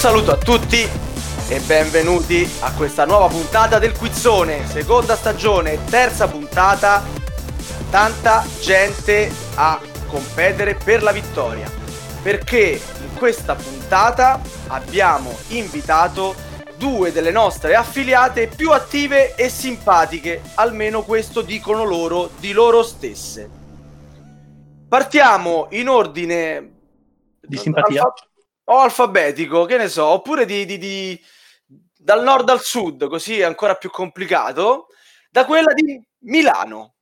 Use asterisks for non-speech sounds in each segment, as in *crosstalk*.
saluto a tutti e benvenuti a questa nuova puntata del Quizzone, seconda stagione, terza puntata. Tanta gente a competere per la vittoria, perché in questa puntata abbiamo invitato due delle nostre affiliate più attive e simpatiche, almeno questo dicono loro di loro stesse. Partiamo in ordine di simpatia alfa- o alfabetico, che ne so, oppure di, di, di- dal nord al sud, così è ancora più complicato, da quella di Milano.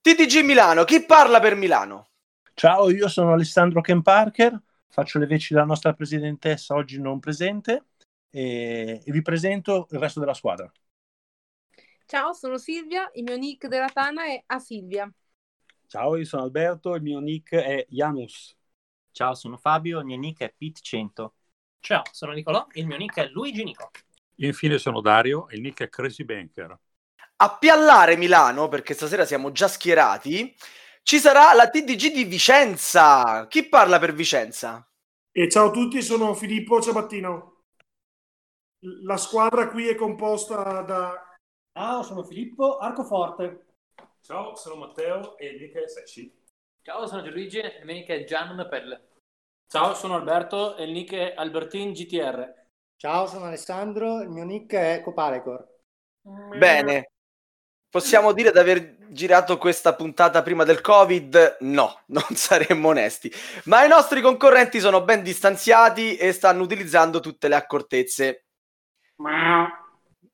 TTG Milano, chi parla per Milano? Ciao, io sono Alessandro Ken Parker, faccio le veci della nostra presidentessa oggi non presente e, e vi presento il resto della squadra. Ciao, sono Silvia, il mio nick della Tana è a Silvia. Ciao, io sono Alberto, il mio nick è Janus. Ciao, sono Fabio, il mio nick è Pit100. Ciao, sono Nicolò, il mio nick è Luigi Nico. Io infine sono Dario e il nick è Crazy Banker. A Piallare Milano, perché stasera siamo già schierati, ci sarà la TDG di Vicenza. Chi parla per Vicenza? E ciao a tutti, sono Filippo Ciabattino. La squadra qui è composta da... Ciao, sono Filippo Arcoforte. Ciao, sono Matteo e il nick è Sesci. Ciao, sono Gianluigi e il mio nick è Gian Pelle. Ciao, sono Alberto e il nick è Albertin GTR. Ciao, sono Alessandro, il mio nick è Copalecor. Bene. Possiamo dire di aver girato questa puntata prima del Covid? No, *laughs* non saremmo onesti. Ma i nostri concorrenti sono ben distanziati e stanno utilizzando tutte le accortezze.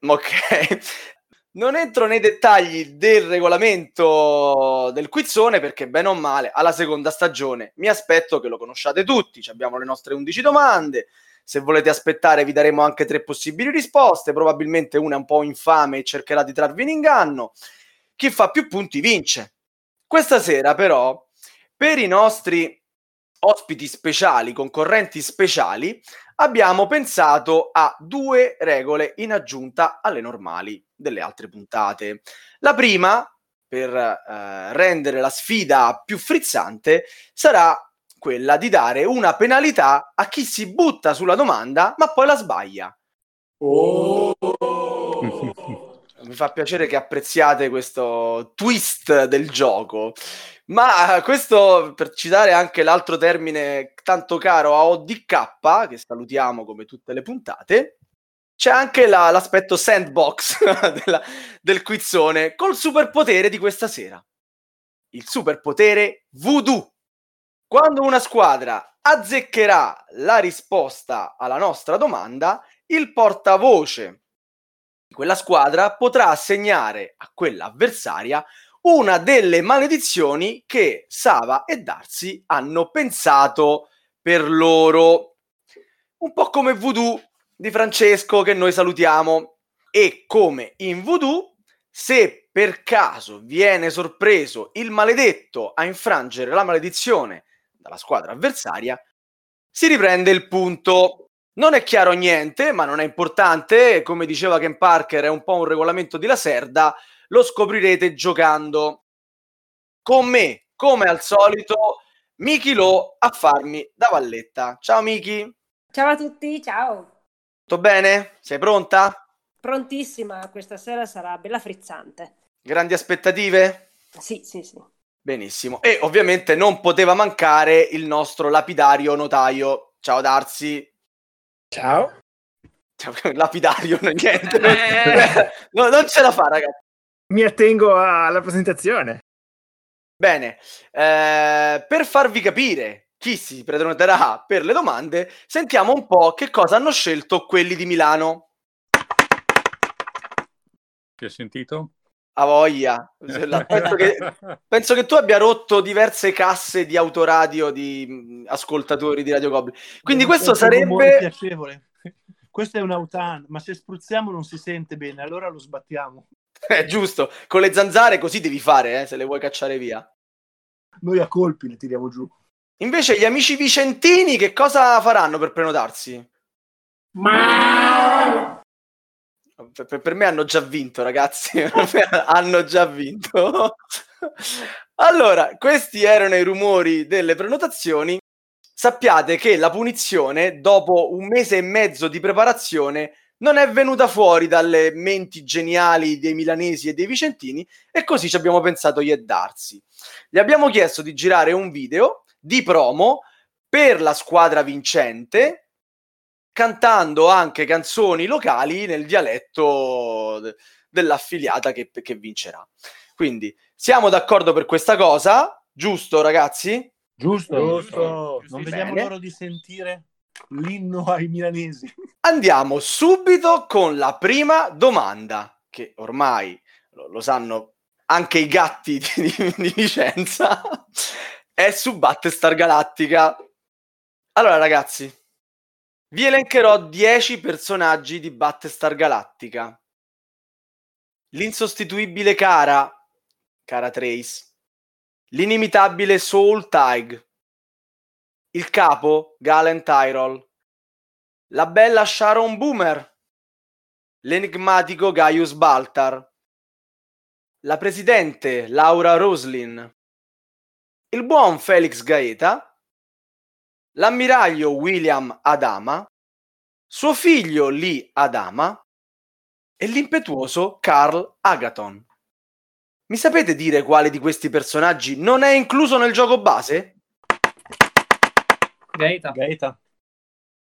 Ok. Non entro nei dettagli del regolamento del quizzone perché bene o male alla seconda stagione mi aspetto che lo conosciate tutti, Ci abbiamo le nostre 11 domande, se volete aspettare vi daremo anche tre possibili risposte, probabilmente una è un po' infame e cercherà di trarvi in inganno. Chi fa più punti vince. Questa sera però, per i nostri ospiti speciali, concorrenti speciali, abbiamo pensato a due regole in aggiunta alle normali delle altre puntate. La prima, per eh, rendere la sfida più frizzante, sarà quella di dare una penalità a chi si butta sulla domanda ma poi la sbaglia. Oh. Fa piacere che apprezziate questo twist del gioco. Ma eh, questo per citare anche l'altro termine tanto caro a ODK, che salutiamo come tutte le puntate, c'è anche la, l'aspetto sandbox *laughs* della, del quizzone col superpotere di questa sera. Il superpotere voodoo. Quando una squadra azzeccherà la risposta alla nostra domanda, il portavoce quella squadra potrà assegnare a quella avversaria una delle maledizioni che Sava e Darsi hanno pensato per loro. Un po' come voodoo di Francesco che noi salutiamo. E come in voodoo, se per caso viene sorpreso il maledetto a infrangere la maledizione dalla squadra avversaria, si riprende il punto. Non è chiaro niente, ma non è importante. Come diceva Ken Parker, è un po' un regolamento di Laserda. Lo scoprirete giocando con me, come al solito, Miki Lo a farmi da valletta. Ciao Miki. Ciao a tutti, ciao. Tutto bene? Sei pronta? Prontissima, questa sera sarà bella frizzante. Grandi aspettative? Sì, sì, sì. Benissimo. E ovviamente non poteva mancare il nostro lapidario notaio. Ciao Darsi. Ciao. *laughs* Lapidario, niente. Eh. *laughs* no, non ce la fa, ragazzi. Mi attengo alla presentazione. Bene, eh, per farvi capire chi si prenoterà per le domande, sentiamo un po' che cosa hanno scelto quelli di Milano. Ti hai sentito? A voglia. Penso che, *laughs* penso che, tu abbia rotto diverse casse di autoradio di mh, ascoltatori di Radio Goblin. Quindi Non questo sarebbe... piacevole. *laughs* Questo è un autan, ma se spruzziamo non si sente bene, allora lo sbattiamo. È *laughs* giusto, con le zanzare così devi fare, eh, se le vuoi cacciare via. Noi a colpi le tiriamo giù. Invece gli amici vicentini che cosa faranno per prenotarsi? Per, per me hanno già vinto, ragazzi. *laughs* hanno già vinto. allora, questi erano i rumori delle prenotazioni. sappiate che la punizione, dopo un mese e mezzo di preparazione, non è venuta fuori dalle menti geniali dei milanesi e dei vicentini e così ci abbiamo pensato io e Darsi. Gli abbiamo chiesto di girare un video di promo per la squadra vincente cantando anche canzoni locali nel dialetto de- dell'affiliata che, che vincerà. Quindi siamo d'accordo per questa cosa, giusto ragazzi? Giusto, Giusto. Non vediamo Bene. l'ora di sentire l'inno ai milanesi. Andiamo subito con la prima domanda, che ormai lo, lo sanno anche i gatti di, di- di Vicenza, *laughs* è su Battestar Galactica. Allora ragazzi, vi elencherò 10 personaggi di Battestar Galactica. L'insostituibile Cara, Cara Trace. L'inimitabile Soul Tig. Il capo, Galen Tyrol. La bella Sharon Boomer. L'enigmatico Gaius Baltar. La presidente Laura Roslin. Il buon Felix Gaeta. L'ammiraglio William Adama. Suo figlio Lee Adama. E l'impetuoso Carl Agaton. Mi sapete dire quale di questi personaggi non è incluso nel gioco base? Gaeta. Gaeta.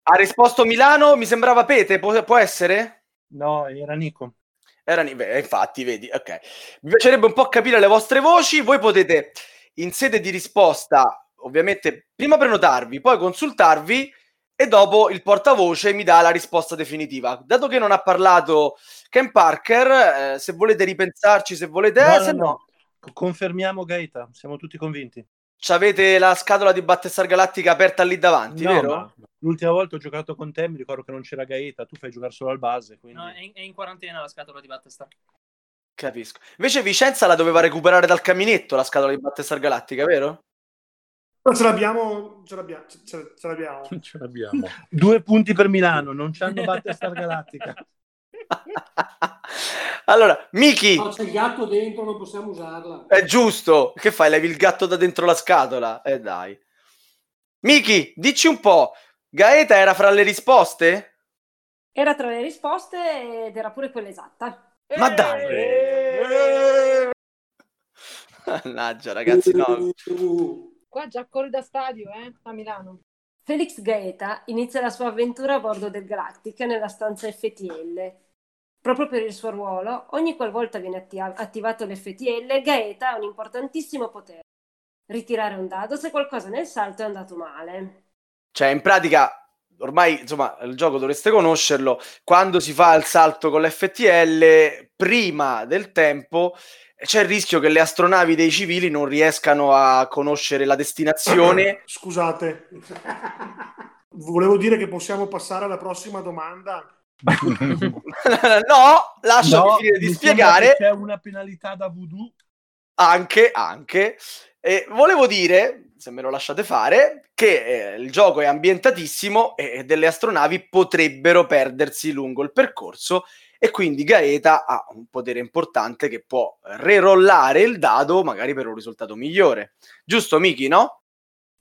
Ha risposto Milano, mi sembrava Pete, può, può essere? No, era Nico. Era Ni- beh, infatti, vedi, ok. Mi piacerebbe un po' capire le vostre voci. Voi potete, in sede di risposta, ovviamente, prima prenotarvi, poi consultarvi e dopo il portavoce mi dà la risposta definitiva. Dato che non ha parlato Ken Parker, eh, se volete ripensarci, se volete... No, eh, no, se no. no, Confermiamo Gaeta, siamo tutti convinti. avete la scatola di Battestar Galattica aperta lì davanti, No, vero? ma l'ultima volta ho giocato con te, mi ricordo che non c'era Gaeta, tu fai giocare solo al base, quindi... No, è in, è in quarantena la scatola di Battestar. Capisco. Invece Vicenza la doveva recuperare dal caminetto, la scatola di Battestar Galattica, vero? Ce l'abbiamo, ce l'abbiamo, ce, ce- l'abbiamo. *laughs* Ce l'abbiamo. Due punti per Milano, non c'hanno Battestar Galattica. *laughs* allora, Miki, c'è il gatto dentro, non possiamo usarla. è giusto. Che fai? Levi il gatto da dentro la scatola? Eh dai. Miki, dici un po'. Gaeta era fra le risposte? Era tra le risposte ed era pure quella esatta. Ma dai! Mannaggia, ragazzi, no. Qua già corri da stadio, eh, a Milano. Felix Gaeta inizia la sua avventura a bordo del Galactica nella stanza FTL. Proprio per il suo ruolo, ogni qualvolta viene atti- attivato l'FTL, Gaeta ha un importantissimo potere. Ritirare un dado se qualcosa nel salto è andato male. Cioè, in pratica, ormai, insomma, il gioco dovreste conoscerlo. Quando si fa il salto con l'FTL, prima del tempo, c'è il rischio che le astronavi dei civili non riescano a conoscere la destinazione. *coughs* Scusate, volevo dire che possiamo passare alla prossima domanda. *laughs* no, lasciami No, finire di spiegare. C'è una penalità da voodoo. Anche, anche. E volevo dire, se me lo lasciate fare, che eh, il gioco è ambientatissimo e delle astronavi potrebbero perdersi lungo il percorso e quindi Gaeta ha un potere importante che può rerollare il dado magari per un risultato migliore. Giusto, Miki, no?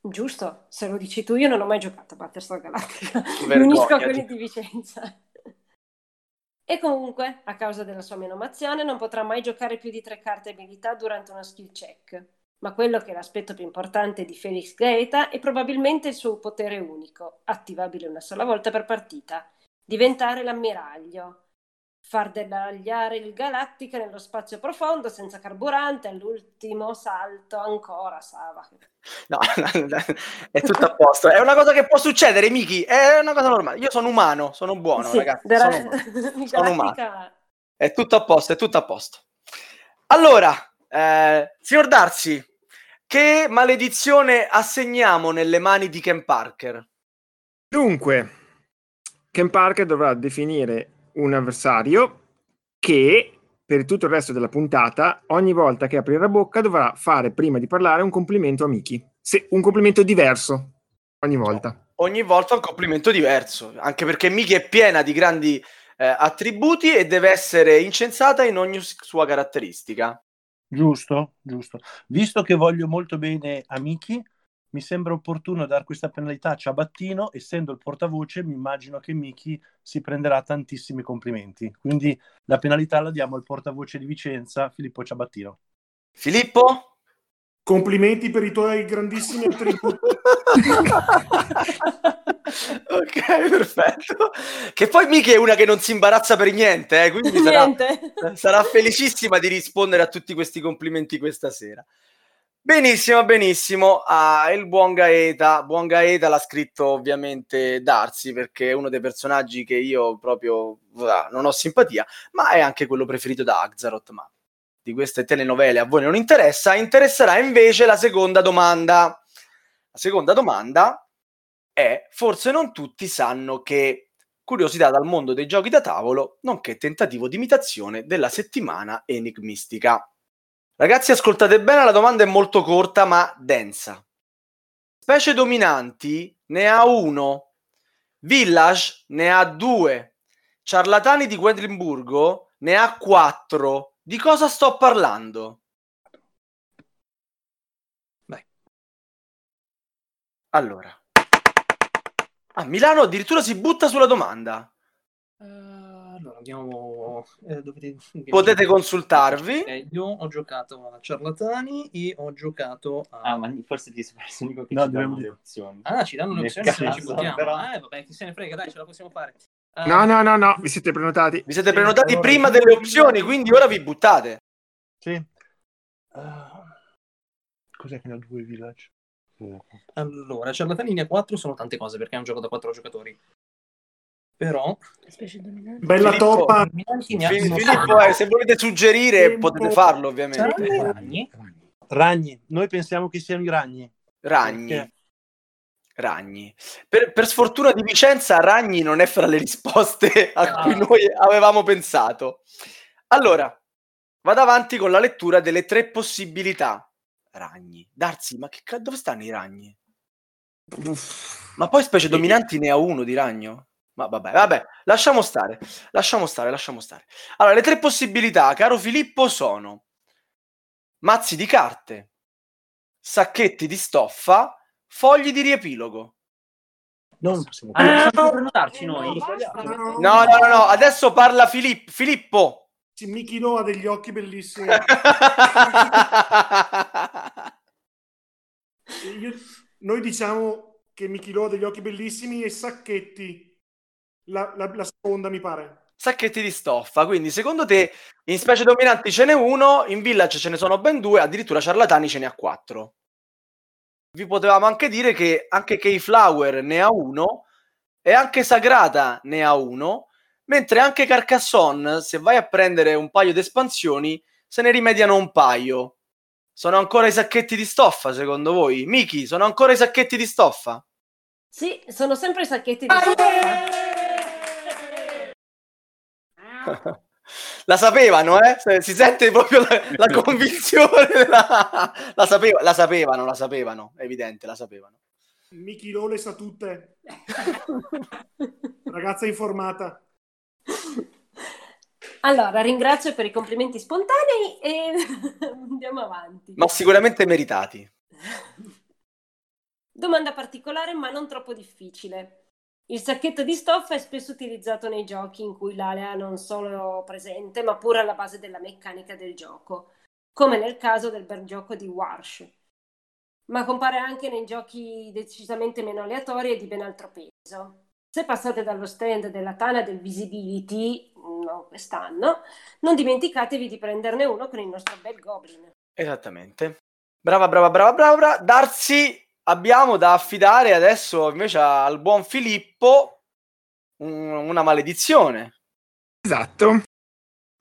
Giusto, se lo dici tu, io non ho mai giocato a Battlestar Galactica. *laughs* Mi unisco a quelli di Vicenza. E comunque, a causa della sua menomazione, non potrà mai giocare più di tre carte abilità durante una skill check. Ma quello che è l'aspetto più importante di Felix Gaeta è probabilmente il suo potere unico, attivabile una sola volta per partita. Diventare l'ammiraglio. Far deragliare il Galactica nello spazio profondo senza carburante all'ultimo salto ancora, Sava. No, *laughs* è tutto a posto. È una cosa che può succedere, Miki. È una cosa normale. Io sono umano, sono buono, Sì, ragazzi. della- Sono *laughs* umano. Sono umano. È tutto a posto, è tutto a posto. Allora, eh, signor Darsi, che maledizione assegniamo nelle mani di Ken Parker? Dunque, Ken Parker dovrà definire un avversario che per tutto il resto della puntata, ogni volta che apre la bocca, dovrà fare prima di parlare un complimento a Miki. Se, un complimento diverso ogni volta. Ogni volta un complimento diverso, anche perché Miki è piena di grandi eh, attributi e deve essere incensata in ogni sua caratteristica. Giusto, giusto. Visto che voglio molto bene a Miki, mi sembra opportuno dare questa penalità a Ciabattino, essendo il portavoce, mi immagino che Miki si prenderà tantissimi complimenti. Quindi la penalità la diamo al portavoce di Vicenza, Filippo Ciabattino. Filippo? Complimenti per i tuoi grandissimi attributi. *laughs* ok, perfetto. Che poi Miki è una che non si imbarazza per niente, eh, quindi sarà, sarà felicissima di rispondere a tutti questi complimenti questa sera. Benissimo, benissimo. Ah, il buon Gaeta, buon Gaeta l'ha scritto ovviamente Darsi perché è uno dei personaggi che io proprio ah, non ho simpatia, ma è anche quello preferito da Axaroth, ma di queste telenovele a voi non interessa, interesserà invece la seconda domanda. La seconda domanda è, forse non tutti sanno che curiosità dal mondo dei giochi da tavolo, nonché tentativo di imitazione della settimana enigmistica. Ragazzi, ascoltate bene, la domanda è molto corta ma densa. Specie dominanti ne ha uno, Village ne ha due, Ciarlatani di Quedlinburgo ne ha quattro. Di cosa sto parlando? Vai. Allora. A Milano addirittura si butta sulla domanda. Uh, allora, andiamo... Eh, dovete... Potete consultarvi. Eh, io ho giocato a Ciarlatani e ho giocato a... Ah, ma forse ti sei perso l'unico che No, ci danno dobbiamo- le opzioni. Ah, ci danno le opzioni se ci buttiamo. però. Eh, vabbè, chi se ne frega, dai, ce la possiamo fare. Eh, No, no, no, no, vi siete prenotati. Vi siete prenotati prima delle opzioni, quindi ora vi buttate. Sì. Ah, cos'è che ne ha due Village? Allora, Ciarlatani ne ha 4, sono tante cose perché è un gioco da 4 giocatori. Però... Bella Filippo, toppa. Filippo, eh, se volete suggerire potete farlo ovviamente. Ragni. Ragni, noi pensiamo che siano i ragni. Ragni. Perché? Ragni. Per, per sfortuna di Vicenza, Ragni non è fra le risposte a Ah. cui noi avevamo pensato. Allora, vado avanti con la lettura delle tre possibilità. Ragni. Darsi, ma che dove stanno i ragni? Ma poi specie dominanti ne ha uno di ragno? Ma vabbè, vabbè, lasciamo stare, lasciamo stare, lasciamo stare. Allora, le tre possibilità, caro Filippo, sono mazzi di carte, sacchetti di stoffa, fogli di riepilogo. Non possiamo Ah, prenotarci noi? No, no, no, no, adesso parla Filippo. Filippo. Sì, Michino ha degli occhi bellissimi. *laughs* Io- noi diciamo che Michilo ha degli occhi bellissimi e Sacchetti. La, la- la seconda, mi pare. Sacchetti di stoffa, quindi secondo te in specie dominanti ce n'è uno, in village ce ne sono ben due, addirittura ciarlatani ce ne ha quattro. Vi potevamo anche dire che anche Keyflower ne ha uno e anche Sagrata ne ha uno, mentre anche Carcassonne, se vai a prendere un paio di espansioni, se ne rimediano un paio. Sono ancora i sacchetti di stoffa, secondo voi? Miki, sono ancora i sacchetti di stoffa? Sì, sono sempre i sacchetti di stoffa. *laughs* La sapevano, eh? Si sente proprio la, la *laughs* convinzione. della- La, sapeva- la sapevano, la sapevano, è evidente, la sapevano. Michilo le sa tutte. *laughs* Ragazza informata. Allora, ringrazio per i complimenti spontanei e *laughs* andiamo avanti. Ma sicuramente meritati. Domanda particolare ma non troppo difficile. Il sacchetto di stoffa è spesso utilizzato nei giochi in cui l'alea è non solo presente ma pure alla base della meccanica del gioco, come nel caso del bel gioco di Warsh. Ma compare anche nei giochi decisamente meno aleatori e di ben altro peso. Se passate dallo stand della Tana del Visibility, no, quest'anno, non dimenticatevi di prenderne uno con il nostro bel Goblin. Esattamente. Brava, brava, brava. brava. Darsi, abbiamo da affidare adesso invece al buon Filippo un- una maledizione. Esatto.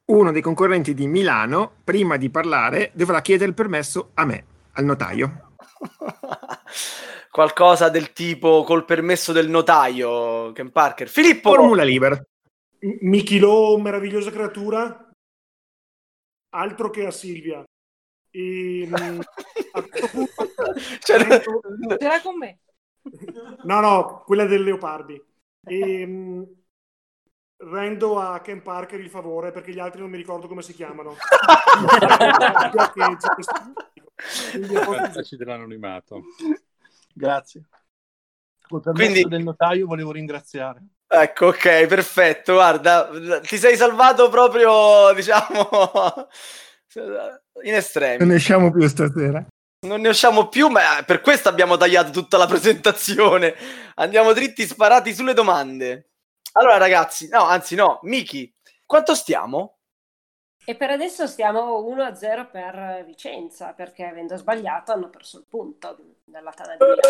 Uno dei concorrenti di Milano, prima di parlare, dovrà chiedere il permesso a me, al notaio. *laughs* Qualcosa del tipo col permesso del notaio, Ken Parker. Filippo! Formula libera. M- Michilo, meravigliosa creatura. Altro che a Silvia. E, mm, a questo punto- *laughs* C'era con me. No, no, quella del Leopardi. E, mm, rendo a Ken Parker il favore perché gli altri non mi ricordo come si chiamano. *laughs* Facci dell'anonimato. Grazie. Col permesso Quindi- del notaio volevo ringraziare. Ecco, ok, perfetto. Guarda, ti sei salvato proprio, diciamo, in Non estremi. ne usciamo più stasera. Non ne usciamo più, ma per questo abbiamo tagliato tutta la presentazione. Andiamo dritti sparati sulle domande. Allora, ragazzi, no, anzi, no, Miki, quanto stiamo? E per adesso stiamo 1-0 per Vicenza, perché avendo sbagliato hanno perso il punto dalla Tana di Milano.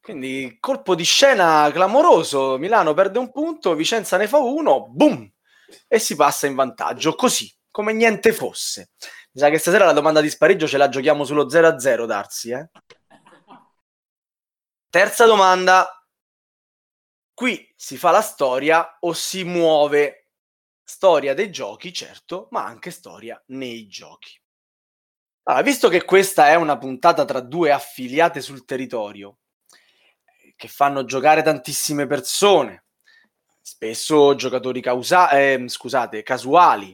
Quindi colpo di scena clamoroso. Milano perde un punto, Vicenza ne fa uno, boom! E si passa in vantaggio, così, come niente fosse. Mi sa che stasera la domanda di spareggio ce la giochiamo sullo 0-0, Darsi, eh? Terza domanda. Qui si fa la storia o si muove? Storia dei giochi, certo, ma anche storia nei giochi. Allora, visto che questa è una puntata tra due affiliate sul territorio, che fanno giocare tantissime persone, spesso giocatori causa- eh, scusate, casuali,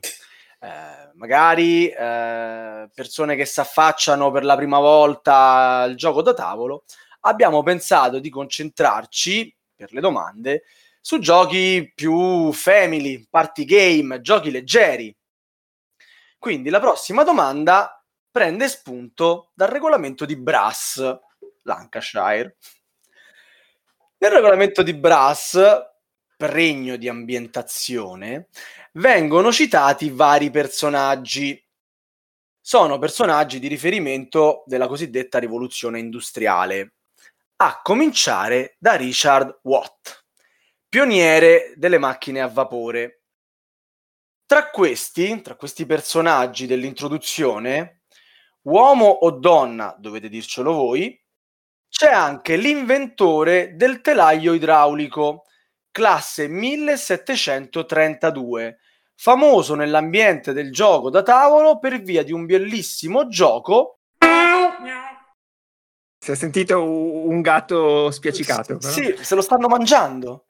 eh, magari eh, persone che si affacciano per la prima volta al gioco da tavolo, abbiamo pensato di concentrarci per le domande su giochi più family, party game, giochi leggeri. Quindi la prossima domanda prende spunto dal regolamento di Brass, Lancashire. Nel regolamento di Brass, pregno di ambientazione, vengono citati vari personaggi. Sono personaggi di riferimento della cosiddetta rivoluzione industriale, a cominciare da Richard Watt, pioniere delle macchine a vapore. Tra questi, tra questi personaggi dell'introduzione, uomo o donna, dovete dircelo voi, c'è anche l'inventore del telaio idraulico, classe 1732, famoso nell'ambiente del gioco da tavolo per via di un bellissimo gioco. Si è sentito un gatto spiacicato. però. Sì, se lo stanno mangiando.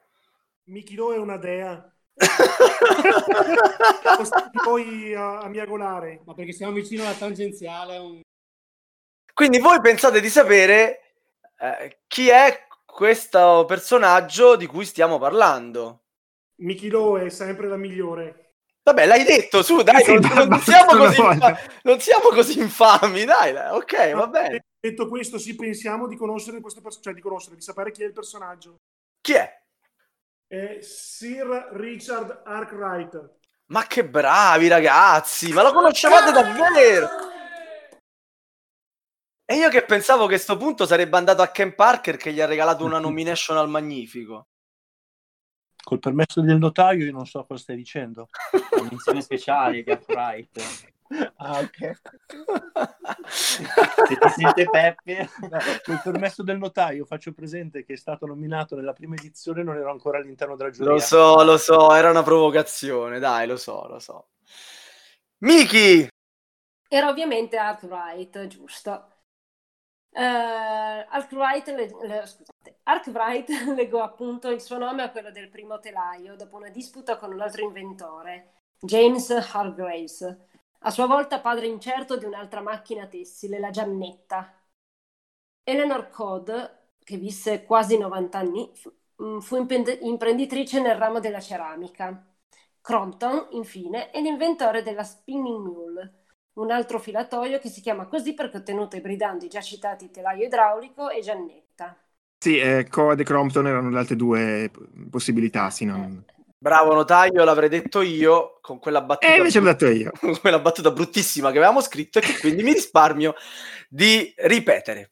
Mikilo è una dea. *laughs* Poi a, a miagolare. Ma perché siamo vicino alla tangenziale? un- Quindi voi pensate di sapere eh, chi è questo personaggio di cui stiamo parlando? Mikilo è sempre la migliore. Vabbè, l'hai detto, su, dai, Sì, non, non siamo così infa- non siamo così infami, dai, dai, ok, va bene. Detto questo, sì, pensiamo di conoscere questo personaggio, cioè di conoscere, di sapere chi è il personaggio. Chi è? È Sir Richard Arkwright. Ma che bravi ragazzi, ma lo conoscevate davvero? E io che pensavo che a sto punto sarebbe andato a Ken Parker che gli ha regalato una *laughs* nomination al Magnifico. Col permesso del notaio io non so cosa stai dicendo. *laughs* Menzione speciale di Upright. *laughs* Ah, ok. Se ti sente Peppe. No, col permesso del notaio faccio presente che è stato nominato nella prima edizione non ero ancora all'interno della giuria. Lo so, lo so, era una provocazione, dai, lo so, lo so. Miki! Era ovviamente Arkwright, giusto. Eh, Arkwright, le- le- scusate, Arkwright *laughs* legò appunto il suo nome a quello del primo telaio dopo una disputa con un altro inventore, James Hargraves, a sua volta padre incerto di un'altra macchina tessile, la Giannetta. Eleanor Code, che visse quasi 90 anni, fu, mm, imprenditrice nel ramo della ceramica. Crompton, infine, è l'inventore della spinning mule, un altro filatoio che si chiama così perché ottenuto ibridando i già citati telaio idraulico e Giannetta. Sì, eh, Coad e Crompton erano le altre due possibilità. Sì, non... Bravo notaio, l'avrei detto io con quella battuta. Eh, invece l'ho detto io. *laughs* con quella battuta bruttissima che avevamo scritto e che quindi mi risparmio di ripetere.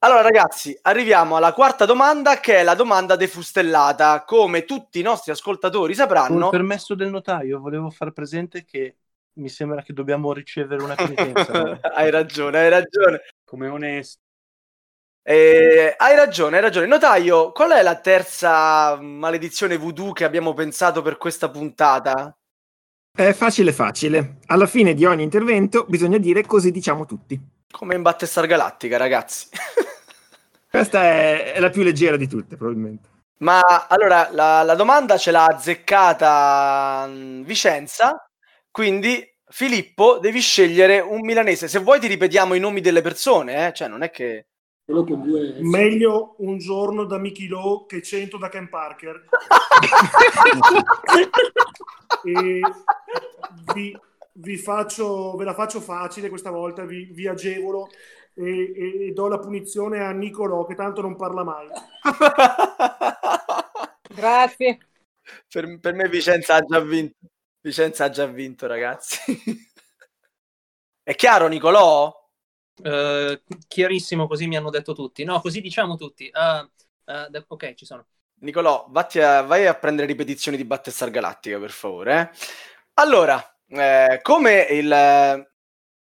Allora, ragazzi, arriviamo alla quarta domanda, che è la domanda defustellata. Come tutti i nostri ascoltatori Col sapranno, permesso del notaio volevo far presente che mi sembra che dobbiamo ricevere una penitenza. *laughs* hai ragione, hai ragione. Come onesto. Eh, hai ragione, hai ragione. Notaio, qual è la terza maledizione voodoo che abbiamo pensato per questa puntata? È facile, facile. Alla fine di ogni intervento bisogna dire così diciamo tutti. Come in Battestar Galattica, ragazzi. *laughs* Questa è, è la più leggera di tutte, probabilmente. Ma allora la, la domanda ce l'ha azzeccata mm, Vicenza, quindi Filippo, devi scegliere un milanese. Se vuoi ti ripetiamo i nomi delle persone, eh? cioè non è che... Due... Meglio un giorno da Mickey Lowe che 100 da Ken Parker. *laughs* e vi, vi faccio, ve la faccio facile questa volta, vi, vi agevolo e, e- e do la punizione a Nicolò che tanto non parla mai. *laughs* Grazie. Per, per me Vicenza ha già vinto. Vicenza ha già vinto, ragazzi. *laughs* è chiaro, Nicolò? Eh, chiarissimo, così mi hanno detto tutti. No, così diciamo tutti. Ah, da- ok, ci sono. Nicolò, a- vai a prendere ripetizioni di Battestar Galattica, per favore. eh. Allora, eh, come il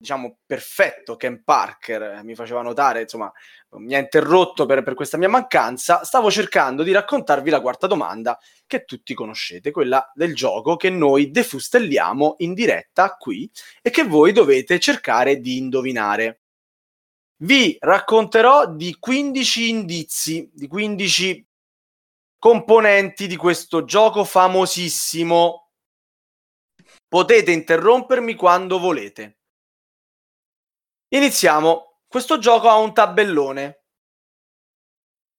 diciamo perfetto Ken Parker eh, mi faceva notare, insomma, mi ha interrotto per, per questa mia mancanza, stavo cercando di raccontarvi la quarta domanda che tutti conoscete, quella del gioco che noi defustelliamo in diretta qui e che voi dovete cercare di indovinare. Vi racconterò di 15 indizi, di 15 componenti di questo gioco famosissimo. Potete interrompermi quando volete. Iniziamo. Questo gioco ha un tabellone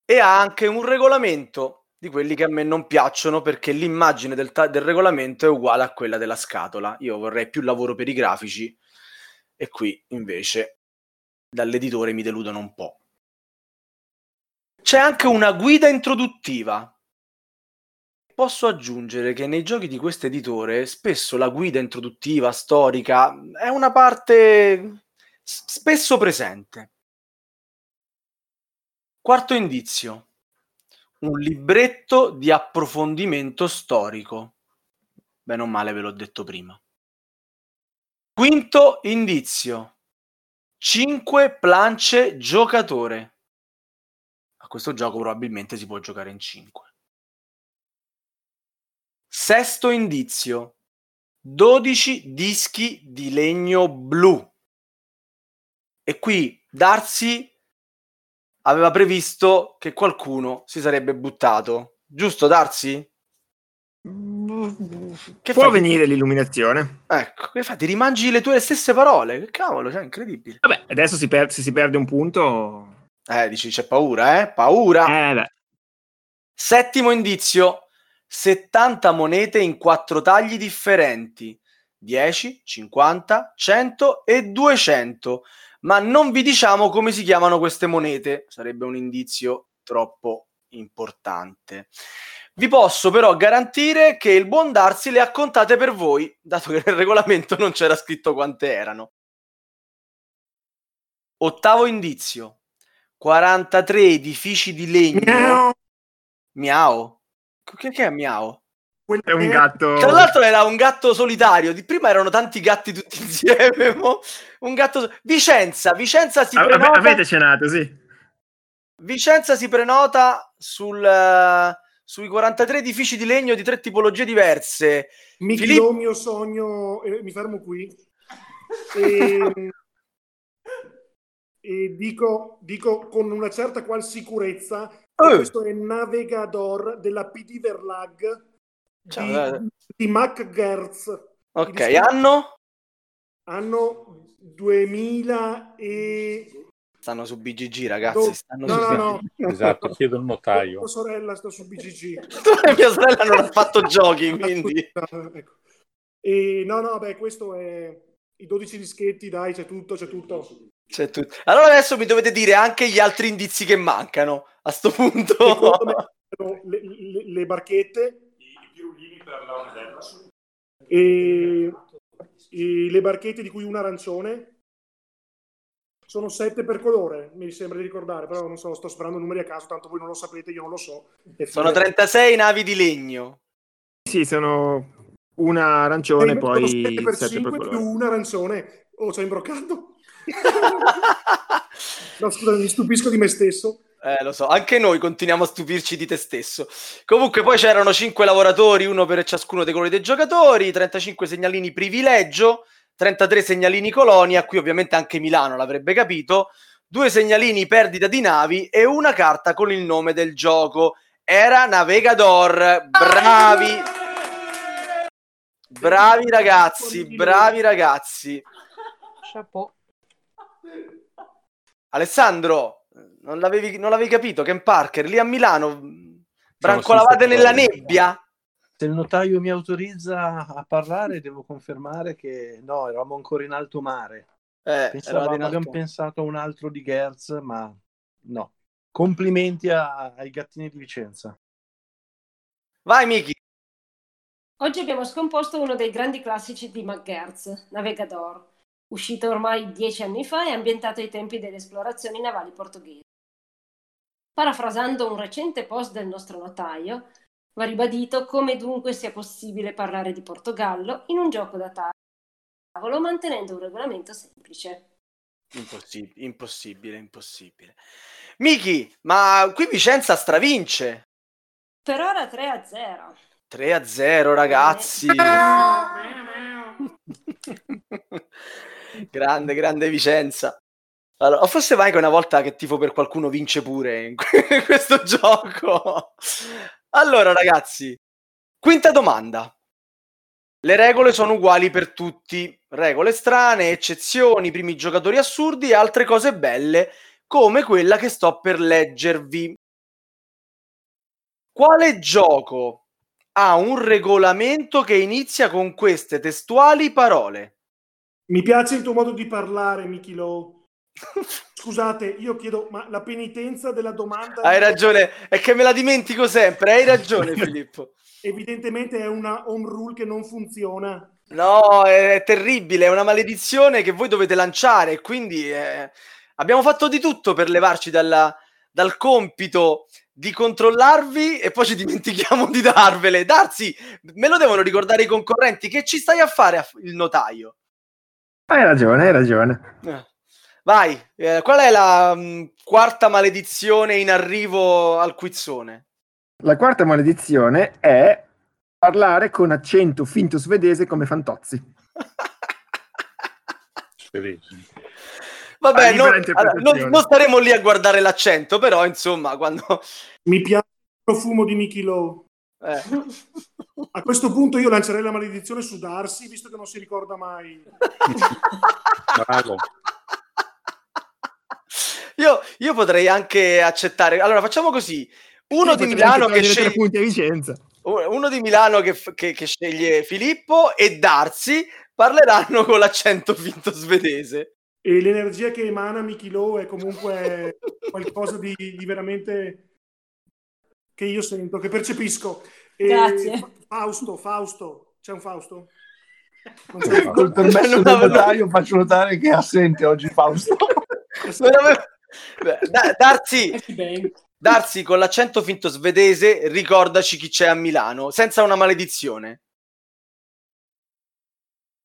e ha anche un regolamento di quelli che a me non piacciono perché l'immagine del, ta- del regolamento è uguale a quella della scatola. Io vorrei più lavoro per i grafici e qui invece dall'editore mi deludono un po'. C'è anche una guida introduttiva. Posso aggiungere che nei giochi di questo editore spesso la guida introduttiva, storica, è una parte spesso presente. Quarto indizio. Un libretto di approfondimento storico. Bene o male ve l'ho detto prima. Quinto indizio. 5 plance giocatore. A questo gioco probabilmente si può giocare in 5. Sesto indizio. 12 dischi di legno blu. E qui Darsi aveva previsto che qualcuno si sarebbe buttato. Giusto, Darsi? Che Può fai? venire l'illuminazione. Ecco, che fai? Ti rimangi le tue stesse parole? Che cavolo, cioè, incredibile. Vabbè, adesso si per- se si perde un punto... Eh, dici c'è paura, eh? Paura. Eh. Settimo indizio. 70 monete in quattro tagli differenti. 10, 50, 100 e 200. Ma non vi diciamo come si chiamano queste monete. Sarebbe un indizio troppo importante. Vi posso però garantire che il buon Darsi le ha contate per voi, dato che nel regolamento non c'era scritto quante erano. Ottavo indizio. 43 edifici di legno. Miau. Miau. Che, che è miau? È un gatto... Tra l'altro era un gatto solitario. Di prima erano tanti gatti tutti *laughs* insieme. mo. Un gatto. Vicenza. Vicenza si Ave- prenota. avete cenato, sì. Vicenza si prenota sul, eh, sui 43 edifici di legno di tre tipologie diverse. Mickey Filippo- mio sogno, eh, mi fermo qui. E, *laughs* e dico, dico con una certa qual sicurezza che Eh. questo è Navigador della PD Verlag Ciao, di, di Mac Gertz. Ok, Di- anno? Anno 2000 e... Stanno su BGG, ragazzi. No, Stanno no, su no, no. Esatto, chiedo il notaio. Tua sorella sta su BGG. *laughs* Mia sorella non ha fatto *laughs* giochi, quindi. Ecco. E no, no, beh, questo è i 12 dischetti, dai, c'è tutto, c'è tutto. C'è tutto. Allora adesso mi dovete dire anche gli altri indizi che mancano. A sto punto. *laughs* Le, le- le barchette e, e le barchette di cui una arancione. Sono sette per colore, mi sembra di ricordare, però non so, sto sparando numeri a caso, tanto voi non lo sapete, io non lo so. E Sono fine. 36 navi di legno. Sì, sono una arancione, Sono poi sette per 7 per 5 più una arancione. Oh, ci ho imbroccato? *laughs* no, scusa, mi stupisco di me stesso. Eh, lo so, anche noi continuiamo a stupirci di te stesso. Comunque, poi c'erano 5 lavoratori, uno per ciascuno dei colori dei giocatori, 35 segnalini privilegio, 33 segnalini colonia, qui ovviamente anche Milano l'avrebbe capito, due segnalini perdita di navi e una carta con il nome del gioco. Era Navigador. Bravi! Bravi ragazzi, bravi ragazzi. Chapeau. Alessandro, non l'avevi, non l'avevi capito? Ken Parker, lì a Milano, brancolavate nella nebbia? Se il notaio mi autorizza a parlare, devo confermare che no, eravamo ancora in alto mare. Eh, Pensavamo, in abbiamo alto- pensato a un altro di Gerz, ma no. Complimenti a- ai gattini di Vicenza. Vai Miki. Oggi abbiamo scomposto uno dei grandi classici di McGertz, Navigador, uscito ormai dieci anni fa e ambientato ai tempi delle esplorazioni navali portoghesi. Parafrasando un recente post del nostro notaio, va ribadito come dunque sia possibile parlare di Portogallo in un gioco da tavolo mantenendo un regolamento semplice. Impossibile, impossibile, impossibile. Miki, ma qui Vicenza stravince. Per ora 3 a 0. 3 a 0 ragazzi. *laughs* grande, grande Vicenza. Allora, forse vai che una volta che tifo per qualcuno vince pure in que- *laughs* in questo gioco. Allora ragazzi, quinta domanda. Le regole sono uguali per tutti. Regole strane, eccezioni, primi giocatori assurdi e altre cose belle come quella che sto per leggervi. Quale gioco ha un regolamento che inizia con queste testuali parole? Mi piace il tuo modo di parlare, Mickey Lowe. Scusate, io chiedo, ma la penitenza della domanda... Hai ragione, è che me la dimentico sempre, hai ragione Filippo. *laughs* Evidentemente è una home rule che non funziona. No, è terribile, è una maledizione che voi dovete lanciare, quindi eh, abbiamo fatto di tutto per levarci dalla- dal compito di controllarvi e poi ci dimentichiamo di darvele. Darsi, me lo devono ricordare i concorrenti, che ci stai a fare il notaio? Hai ragione, hai ragione. Eh. Vai, eh, qual è la mh, quarta maledizione in arrivo al quizzone? La quarta maledizione è parlare con accento finto svedese come Fantozzi. *laughs* Vabbè, non, allora, non- non staremo lì a guardare l'accento, però insomma, quando... Mi piace il profumo di Mickey Lowe. eh, A questo punto io lancerei la maledizione su Darcy, visto che non si ricorda mai. *laughs* Bravo. Io, io potrei anche accettare... Allora, facciamo così. Uno Sì, di Milano che sceglie... punti a Vicenza. Uno di Milano che, che- che sceglie Filippo e Darsi parleranno con l'accento finto svedese. E l'energia che emana Mickey Lowe è comunque qualcosa di, di veramente che io sento, che percepisco. E Grazie. Fa- Fausto, Fausto, c'è un Fausto? Non c'è Col permesso del notaio faccio notare che è assente oggi Fausto. *laughs* Non avevo- Da- Darsi, *laughs* Darsi con l'accento finto svedese, ricordaci chi c'è a Milano, senza una maledizione.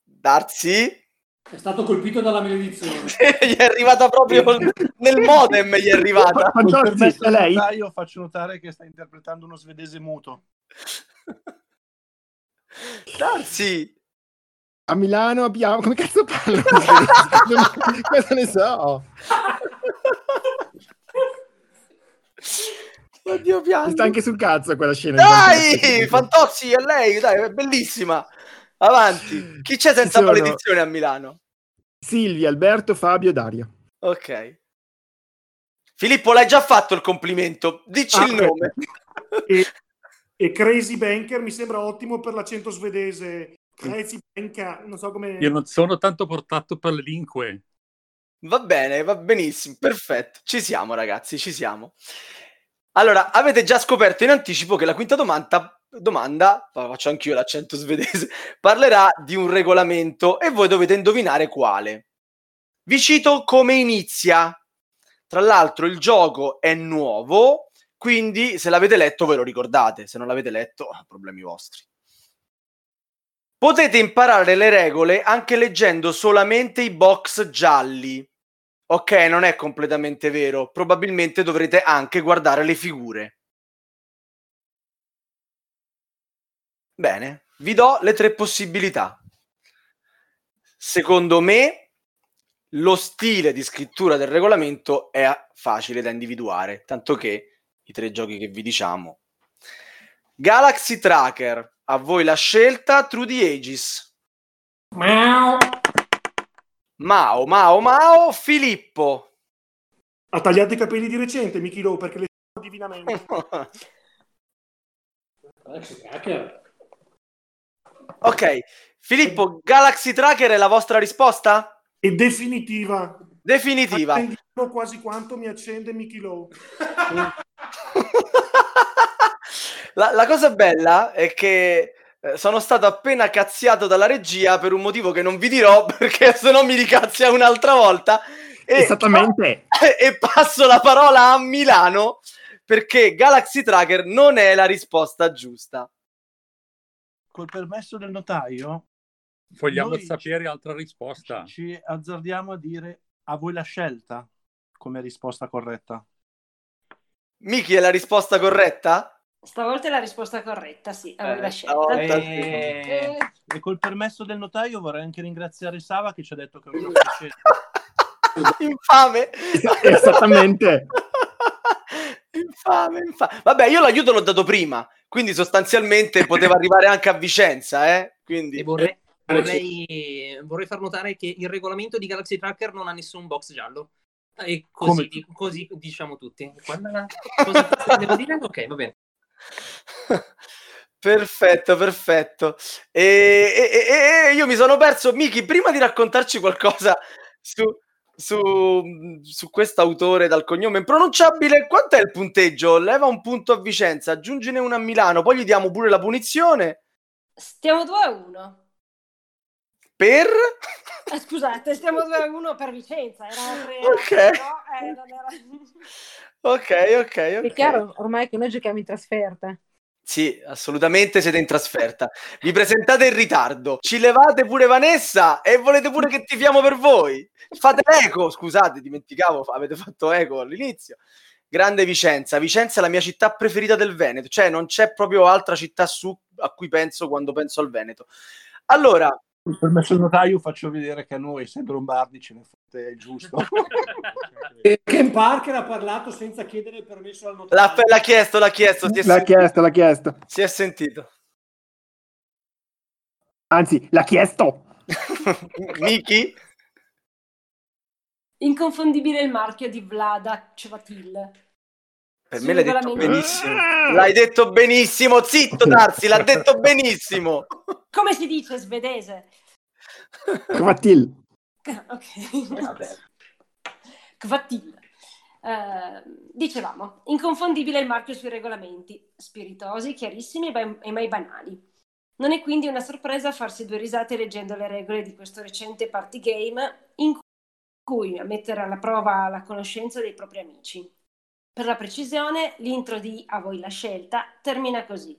Darsi? È stato colpito dalla maledizione. *laughs* gli è arrivata proprio nel modem, gli è arrivata. Del lei? notaio faccio notare che sta interpretando uno svedese muto. *laughs* Darsi! A Milano abbiamo... Come cazzo parlo? Cosa ne so? *laughs* Oddio, Mi piango. sta anche sul cazzo quella scena. Dai, Fantozzi, è lei, dai, è bellissima. Avanti. Chi c'è senza sono- maledizione a Milano? Silvia, Alberto, Fabio, Dario. Ok. Filippo, l'hai già fatto il complimento. Dici Ah, il nome. *laughs* E, e Crazy Banker mi sembra ottimo per l'accento svedese. Crazy Banker, non so come... Io non sono tanto portato per le lingue. Va bene, va benissimo, perfetto. Ci siamo, ragazzi, ci siamo. Allora, avete già scoperto in anticipo che la quinta domanda, domanda fa- faccio anch'io l'accento svedese, *laughs* parlerà di un regolamento e voi dovete indovinare quale. Vi cito come inizia. Tra l'altro il gioco è nuovo, quindi se l'avete letto ve lo ricordate, se non l'avete letto, problemi vostri. Potete imparare le regole anche leggendo solamente i box gialli. Ok, non è completamente vero. Probabilmente dovrete anche guardare le figure. Bene, vi do le tre possibilità. Secondo me, lo stile di scrittura del regolamento è facile da individuare, tanto che i tre giochi che vi diciamo. Galaxy Tracker, a voi la scelta. Through the Ages. Miau. Mao, Mao, Mao, Filippo. Ha tagliato i capelli di recente, Mickey Lowe, perché le divinamente. *laughs* ok, Filippo, Galaxy Tracker è la vostra risposta? È definitiva. Definitiva. Accendiamo quasi quanto mi accende Mickey Lowe. *laughs* La, la cosa bella è che eh, sono stato appena cazziato dalla regia per un motivo che non vi dirò *laughs* perché se no mi ricazzia un'altra volta. E, Esattamente. *laughs* E passo la parola a Milano perché Galaxy Tracker non è la risposta giusta. Col permesso del notaio, Vogliamo sapere altra risposta. ci azzardiamo a dire a voi la scelta come risposta corretta. Miki è la risposta corretta? Stavolta è la risposta corretta, sì, avevi Eh, la scelta. sì. Eh, E col permesso del notaio vorrei anche ringraziare Sava che ci ha detto che è una scelta. *laughs* Infame. Esattamente. *laughs* infame, infame. Vabbè, io l'aiuto l'ho dato prima, quindi sostanzialmente poteva *laughs* arrivare anche a Vicenza, eh? Quindi... E vorrei, vorrei, vorrei far notare che il regolamento di Galaxy Tracker non ha nessun box giallo. E così, Come? così diciamo tutti. Quando- cosa devo dire? Ok, va bene. *laughs* Perfetto, perfetto. E, e- e- io mi sono perso, Miki, prima di raccontarci qualcosa su, su, su questo autore dal cognome impronunciabile, quant'è il punteggio? Leva un punto a Vicenza, aggiungine uno a Milano, poi gli diamo pure la punizione Stiamo 2 a 1. Per... Eh, scusate, stiamo 2 a 1 per Vicenza. Era tre, Ok. no, eh, non era... Ok, ok, È ok. chiaro ormai che noi giochiamo in trasferta. Sì, assolutamente siete in trasferta. Vi presentate in ritardo. Ci levate pure Vanessa e volete pure che tifiamo per voi. Fate eco, scusate, dimenticavo, avete fatto eco all'inizio. Grande Vicenza. Vicenza è la mia città preferita del Veneto, cioè non c'è proprio altra città su a cui penso quando penso al Veneto. Allora, Col permesso del notaio faccio vedere che a noi, essendo lombardi, ce ne fotte il giusto. *laughs* Ken Parker ha parlato senza chiedere il permesso al notaio. l'ha, l'ha chiesto, l'ha chiesto, si è, L'ha sentito, chiesto, l'ha chiesto. si è sentito. Anzi, l'ha chiesto. *laughs* Miki? Inconfondibile il marchio di Vlada Cevatil. Per me l'hai detto benissimo. L'hai detto benissimo, zitto *laughs* Darsi, l'ha detto benissimo. Come si dice svedese? Kvatil. *laughs* ok. Kvatil. Eh, dicevamo, inconfondibile il marchio sui regolamenti, spiritosi, chiarissimi e, ba- e mai banali. Non è quindi una sorpresa farsi due risate leggendo le regole di questo recente party game in cui a mettere alla prova la conoscenza dei propri amici. Per la precisione, l'intro di A voi la scelta termina così.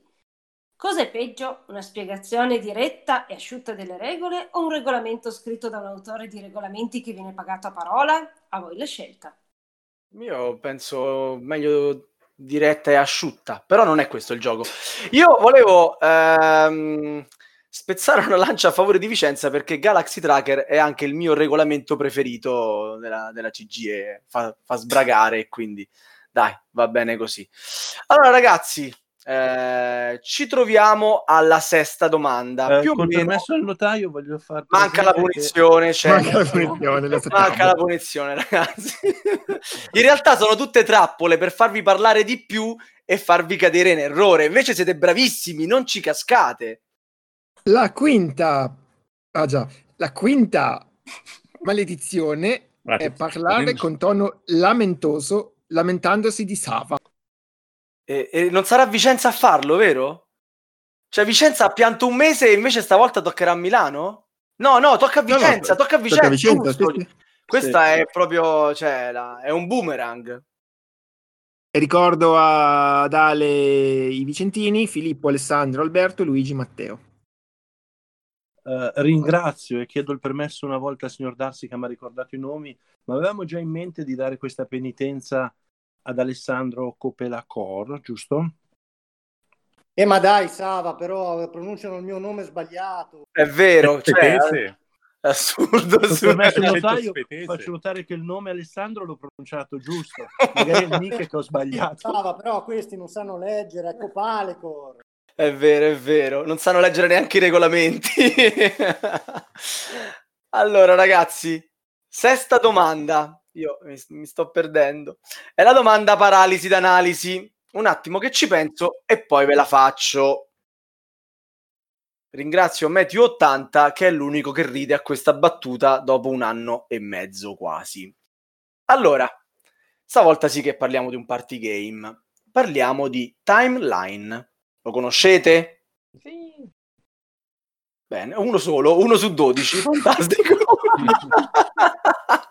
Cosa è peggio, una spiegazione diretta e asciutta delle regole o un regolamento scritto da un autore di regolamenti che viene pagato a parola? A voi la scelta. Io penso meglio diretta e asciutta, però non è questo il gioco. Io volevo ehm, spezzare una lancia a favore di Vicenza perché Galaxy Tracker è anche il mio regolamento preferito della, della CGE, fa, fa sbragare quindi dai, va bene così. Allora ragazzi, eh, ci troviamo alla sesta domanda. Eh, Più o meno del notaio voglio far manca la presente che- punizione, c'è. Manca la punizione. Manca la punizione, *laughs* ragazzi. In realtà sono tutte trappole per farvi parlare di più e farvi cadere in errore. Invece siete bravissimi, non ci cascate. La quinta, ah già, la quinta maledizione è parlare con tono lamentoso, lamentandosi di Sava. E, e non sarà Vicenza a farlo, vero? Cioè Vicenza ha pianto un mese e invece stavolta toccherà a Milano? No, no, tocca a No, no, Vicenza, tocca a Vicenza. tocca a Vicenza, sì, sì. Questa Sì. è proprio, cioè, la- è un boomerang. E ricordo ad Ale i Vicentini, Filippo, Alessandro, Alberto, Luigi, Matteo. Eh, ringrazio e chiedo il permesso una volta al signor Darsi che mi ha ricordato i nomi, ma avevamo già in mente di dare questa penitenza ad Alessandro Copelacor, giusto? Eh ma dai Sava, però pronunciano il mio nome sbagliato. È vero, cioè, è assurdo, notaio svedese. faccio notare che il nome Alessandro l'ho pronunciato giusto, *laughs* magari è il nick che ho sbagliato. Sava, però questi non sanno leggere, ecco Palecor. È vero, è vero, non sanno leggere neanche i regolamenti. *laughs* allora, ragazzi, sesta domanda. Io mi, mi sto perdendo. È la domanda paralisi d'analisi. Un attimo che ci penso e poi ve la faccio. Ringrazio Matthew80 che è l'unico che ride a questa battuta dopo un anno e mezzo quasi. Allora, stavolta sì che parliamo di un party game. Parliamo di Timeline. Lo conoscete? Sì. Bene, uno solo, uno su 12, *laughs* fantastico. *laughs*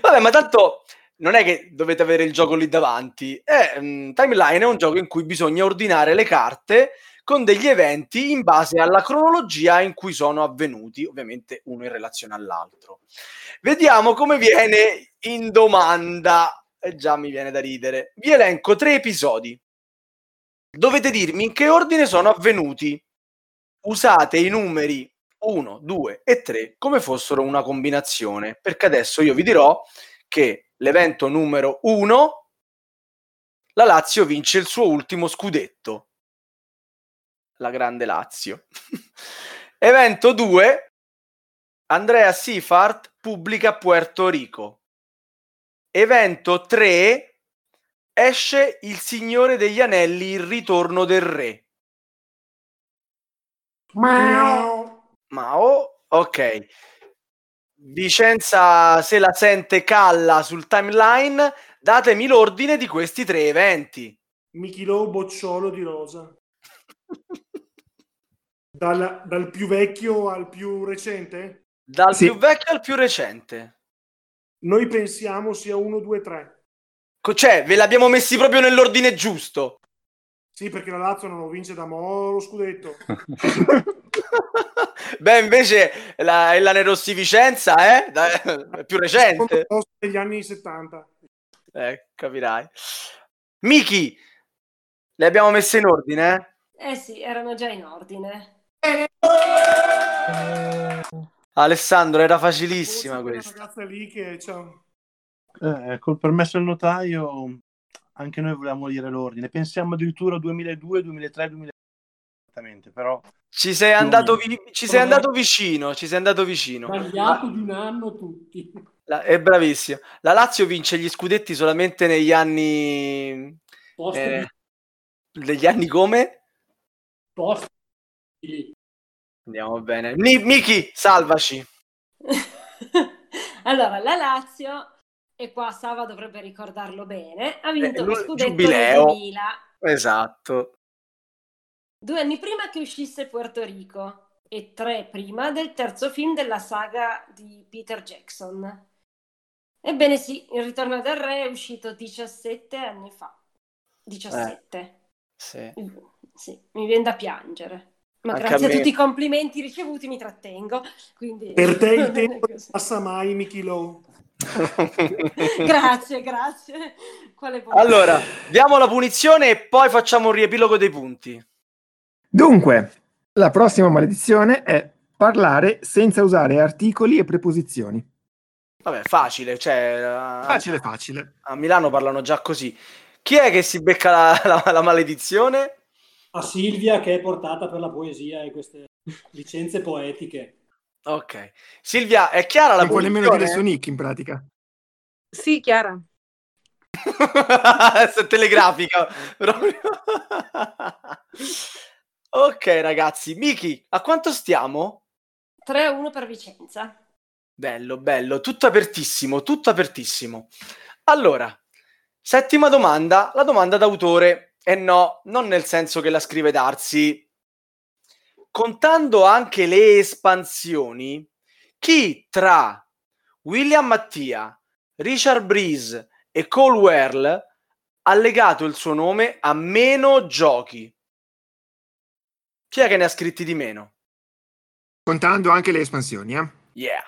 Vabbè, ma tanto non è che dovete avere il gioco lì davanti. È, mm, Timeline è un gioco in cui bisogna ordinare le carte con degli eventi in base alla cronologia in cui sono avvenuti, ovviamente uno in relazione all'altro. Vediamo come viene in domanda. E già mi viene da ridere. Vi elenco tre episodi. Dovete dirmi in che ordine sono avvenuti. Usate i numeri 1, 2 e 3 come fossero una combinazione, perché adesso io vi dirò che l'evento numero 1 la Lazio vince il suo ultimo scudetto. La grande Lazio. *laughs* evento 2 Andrea Sifart pubblica Puerto Rico. Evento 3 esce Il Signore degli Anelli, il ritorno del re. Miau. Mao, ok. Vicenza se la sente calla sul timeline, datemi l'ordine di questi tre eventi. Michilo Bocciolo di Rosa. Dal, dal più vecchio al più recente? Dal Sì. più vecchio al più recente. Noi pensiamo sia 1, 2, 3. Co- Cioè, ve l'abbiamo messi proprio nell'ordine giusto. Sì, perché la Lazio non lo vince da mo' lo scudetto. *laughs* Beh, invece la, la Nerossi Vicenza eh? Da- è più recente. Degli anni 70. Eh, capirai. Miki, le abbiamo messe in ordine? eh? Eh sì, erano già in ordine. Alessandro, era facilissima questa. ragazza lì che c'ha... Eh, col permesso del notaio, anche noi volevamo dire l'ordine. Pensiamo addirittura 2002, 2003, 2004. Esattamente, però Ci sei andato, vi- ci sei andato vicino, ci sei andato vicino. Sbagliato di un anno tutti. La- è bravissimo. La Lazio vince gli scudetti solamente negli anni... Posto eh, degli anni come? Posto di- Andiamo bene. Mi- Miki, salvaci. *laughs* Allora, la Lazio, e qua Sava dovrebbe ricordarlo bene, ha vinto Eh, lo scudetto giubileo. nel 2000, Esatto. due anni prima che uscisse Puerto Rico e tre prima del terzo film della saga di Peter Jackson. Ebbene sì, Il ritorno del re è uscito 17 anni fa. 17. Sì. Sì, mi viene da piangere. Ma Anche grazie a a, me. tutti i complimenti ricevuti mi trattengo. Quindi... Per te il *laughs* tempo non passa mai, Michilo. *laughs* grazie, grazie. Allora, diamo la punizione e poi facciamo un riepilogo dei punti. Dunque, la prossima maledizione è parlare senza usare articoli e preposizioni. Vabbè, facile, cioè... a- Facile, facile. A Milano parlano già così. Chi è che si becca la, *laughs* la- la maledizione? A Silvia che è portata per la poesia e queste licenze poetiche. Ok. Silvia, è chiara la Non può nemmeno dire punizione? nick in pratica. Sì, Chiara. *laughs* Se telegrafica. *laughs* ok, ragazzi. Miki, a quanto stiamo? 3-1 per Vicenza. Bello, bello, tutto apertissimo, tutto apertissimo. Allora, settima domanda, la domanda d'autore. E no, non nel senso che la scrive Darsi. Contando anche le espansioni, chi tra William Mattia, Richard Breeze e Cole Werl ha legato il suo nome a meno giochi? Chi è che ne ha scritti di meno? Contando anche le espansioni, eh. Yeah.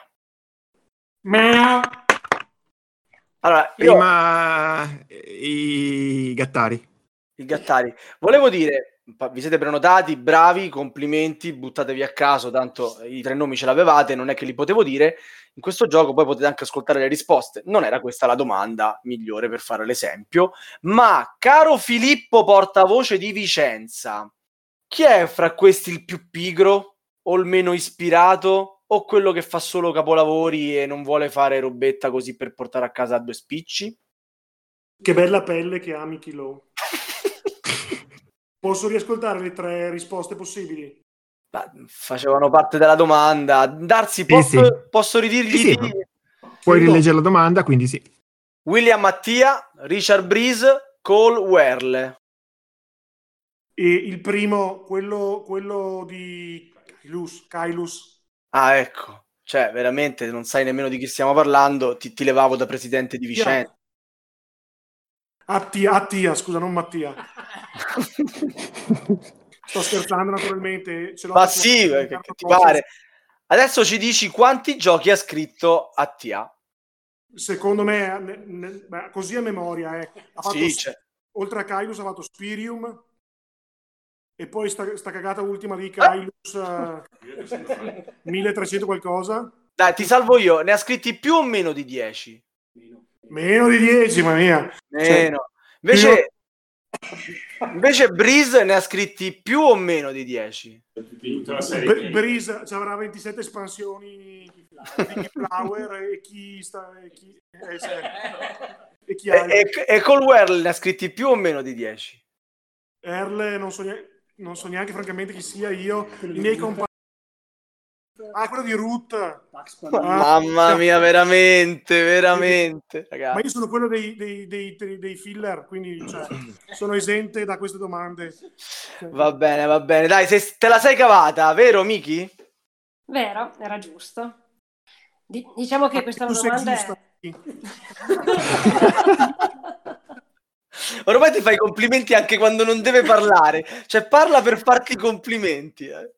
Allora, io... Prima i gattari. I gattari. Volevo dire, vi siete prenotati, bravi, complimenti, buttatevi a caso, tanto i tre nomi ce l'avevate, non è che li potevo dire. In questo gioco poi potete anche ascoltare le risposte. Non era questa la domanda migliore per fare l'esempio, ma caro Filippo portavoce di Vicenza, chi è fra questi il più pigro o il meno ispirato o quello che fa solo capolavori e non vuole fare robetta così per portare a casa due spicci? Che bella pelle che ha Mickey Lowe. Posso riascoltare le tre risposte possibili? Ma facevano parte della domanda. Darsi, Sì, posso, sì. posso ridirgli Sì, sì. di- Puoi rileggere la domanda, quindi sì. William Mattia, Richard Breeze, Cole Werle. E il primo, quello, quello di Kailus, Kailus. Ah, ecco. Cioè, veramente non sai nemmeno di chi stiamo parlando. Ti, ti levavo da presidente di Vicenza. Attia, Attia, scusa, non Mattia. *laughs* Sto scherzando naturalmente. ce l'ho Ma sì, perché ti pare. Adesso ci dici quanti giochi ha scritto Attia? Secondo me, ne- ne- beh, così a memoria, eh. ha fatto, Sì, cioè. oltre a Kailus ha fatto Spirium e poi sta, sta cagata ultima di Kailus eh, *laughs* 1300 qualcosa. Dai, ti salvo io. Ne ha scritti più o meno di 10? Meno di 10, ma mia. Meno. Invece, invece Breeze ne ha scritti più o meno di 10? Br- Breeze ci avrà 27 espansioni di Flower e chi sta e chi, eh, sì. e chi E, e, e Cole Werle ne ha scritti più o meno di 10? Erle non so, neanche, non so neanche francamente chi sia io i miei compagni ah quello di Root Mamma mia, veramente, veramente. ma Ragazzi. io sono quello dei, dei, dei, dei- filler quindi cioè, sono esente da queste domande Va bene, va bene. Dai, se te la sei cavata, vero, Miki? Vero, era giusto. Di- diciamo che questa tu sei domanda è... *laughs* Ormai ti fai complimenti anche quando non deve parlare. Cioè, parla per farti complimenti. eh.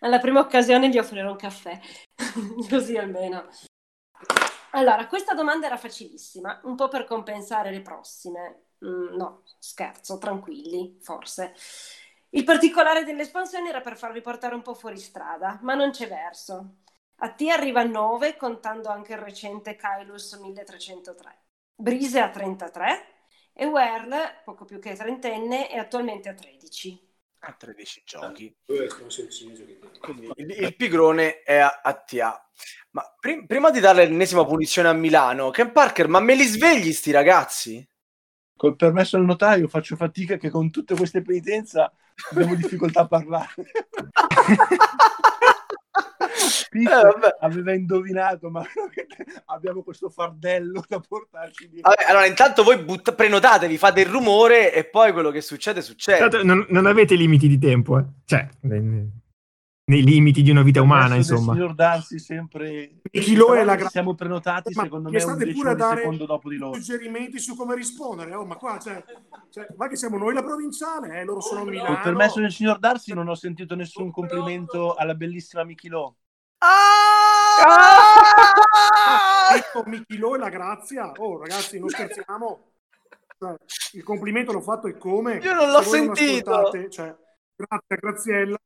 Alla prima occasione gli offrirò un caffè, *laughs* così almeno. Allora, questa domanda era facilissima, un po' per compensare le prossime. Mm, no, scherzo, tranquilli, forse. Il particolare delle espansioni era per farvi portare un po' fuori strada, ma non c'è verso. A T arriva a 9, contando anche il recente Kailus 1303. Brise a 33 e Werl, poco più che trentenne, è attualmente a 13. A 13 giochi. Quindi il, il pigrone è a, a TA. Ma prim- prima di dare l'ennesima punizione a Milano, Ken Parker, ma me li svegli sti ragazzi? Col permesso del notaio faccio fatica che con tutte queste penitenze abbiamo difficoltà a parlare. *laughs* Pete *laughs* Eh, aveva indovinato, ma *laughs* abbiamo questo fardello da portarci dietro. Vabbè, allora intanto voi but- prenotatevi, fate il rumore e poi quello che succede succede. Tanto non, non avete limiti di tempo, eh. Cioè, nei, limiti di una vita umana, insomma. signor Darsi sempre Chi lo è la gra- siamo prenotati Ma secondo me un pure a dare secondo dopo di loro. suggerimenti su come rispondere? Oh, ma qua cioè, cioè, va che siamo noi la provinciale eh, loro sono Milano. col permesso del signor Darsi non ho sentito nessun complimento alla bellissima Michilo detto Michilo e la grazia. Oh ragazzi non scherziamo. Cioè, il complimento l'ho fatto e come? Io non l'ho sentito. cioè, grazie Graziella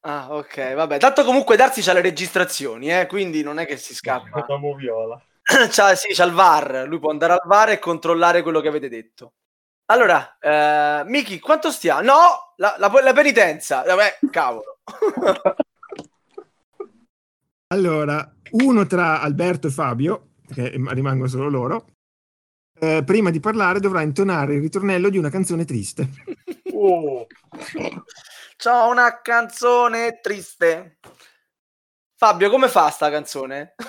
Ah, ok, vabbè. Tanto comunque Darsi c'ha le registrazioni, eh, quindi non è che si scappa. Uomo viola. *laughs* c'ha, sì, c'ha il VAR. Lui può andare al VAR e controllare quello che avete detto. Allora, eh, Miki, quanto stia? No, la, la, la penitenza. Vabbè, cavolo. *laughs* Allora, uno tra Alberto e Fabio, che rimangono solo loro, eh, prima di parlare dovrà intonare il ritornello di una canzone triste. Oh. *laughs* C'ho una canzone triste. Fabio, come fa sta canzone? *laughs*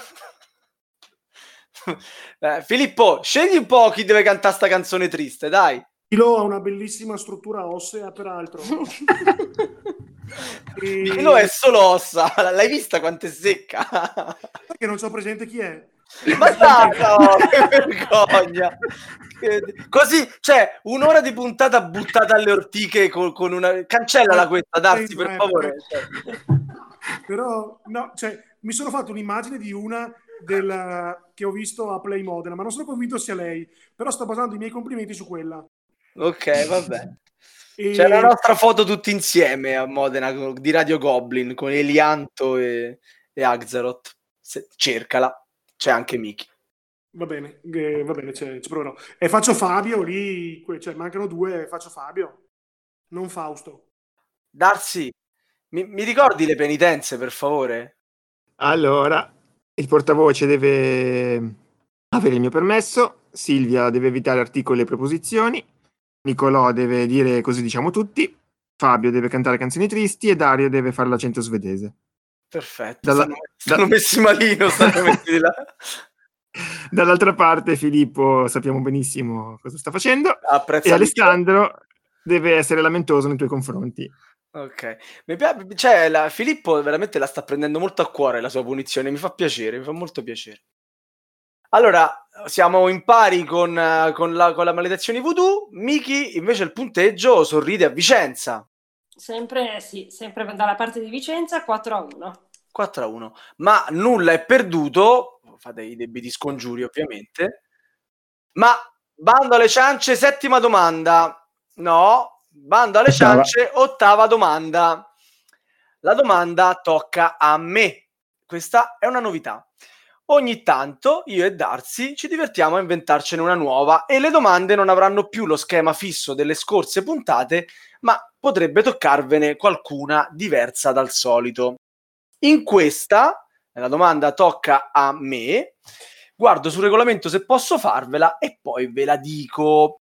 Eh, Filippo, scegli un po' chi deve cantare sta canzone triste, dai. Milo ha una bellissima struttura ossea peraltro *laughs* e... Milo è solo ossa, *laughs* l'hai vista quanto è secca? perché non so presente chi è Ma dai, *laughs* no, che vergogna. Così, cioè, un'ora di puntata buttata alle ortiche con, con una... Cancellala questa, Darsi, per Eh, favore. *laughs* però no, cioè, mi sono fatto un'immagine di una del, che ho visto a Play Modena, ma non sono convinto sia lei. Però sto basando i miei complimenti su quella. Ok, vabbè. E- C'è la nostra foto tutti insieme a Modena di Radio Goblin con Elianto e, e Axaroth. Se- cercala, c'è anche Miki. Va bene, eh, va bene, ci ci proverò. E faccio Fabio lì, cioè mancano due, faccio Fabio, non Fausto. Darsi, mi, mi ricordi le penitenze, per favore? Allora, il portavoce deve avere il mio permesso, Silvia deve evitare articoli e preposizioni, Nicolò deve dire così diciamo tutti, Fabio deve cantare canzoni tristi e Dario deve fare l'accento svedese. Perfetto. Dalla- stanno, stanno *laughs* messi malino, stanno messi di là. *laughs* Dall'altra parte Filippo sappiamo benissimo cosa sta facendo Apprezza e Alessandro deve essere lamentoso nei tuoi confronti. Ok, mi piace, cioè, la- Filippo veramente la sta prendendo molto a cuore la sua punizione, mi fa piacere, mi fa molto piacere. Allora, siamo in pari con, con la, con la maledizione voodoo, Miki invece il punteggio sorride a Vicenza, Sempre, sì, sempre dalla parte di Vicenza 4 a 1. 4 a 1, ma nulla è perduto, fate i debiti scongiuri ovviamente, ma bando alle ciance, settima domanda, no, bando alle ciance, ottava domanda. La domanda tocca a me. Questa è una novità. Ogni tanto io e Darsi ci divertiamo a inventarcene una nuova e le domande non avranno più lo schema fisso delle scorse puntate, ma potrebbe toccarvene qualcuna diversa dal solito. In questa, la domanda tocca a me, guardo sul regolamento se posso farvela e poi ve la dico.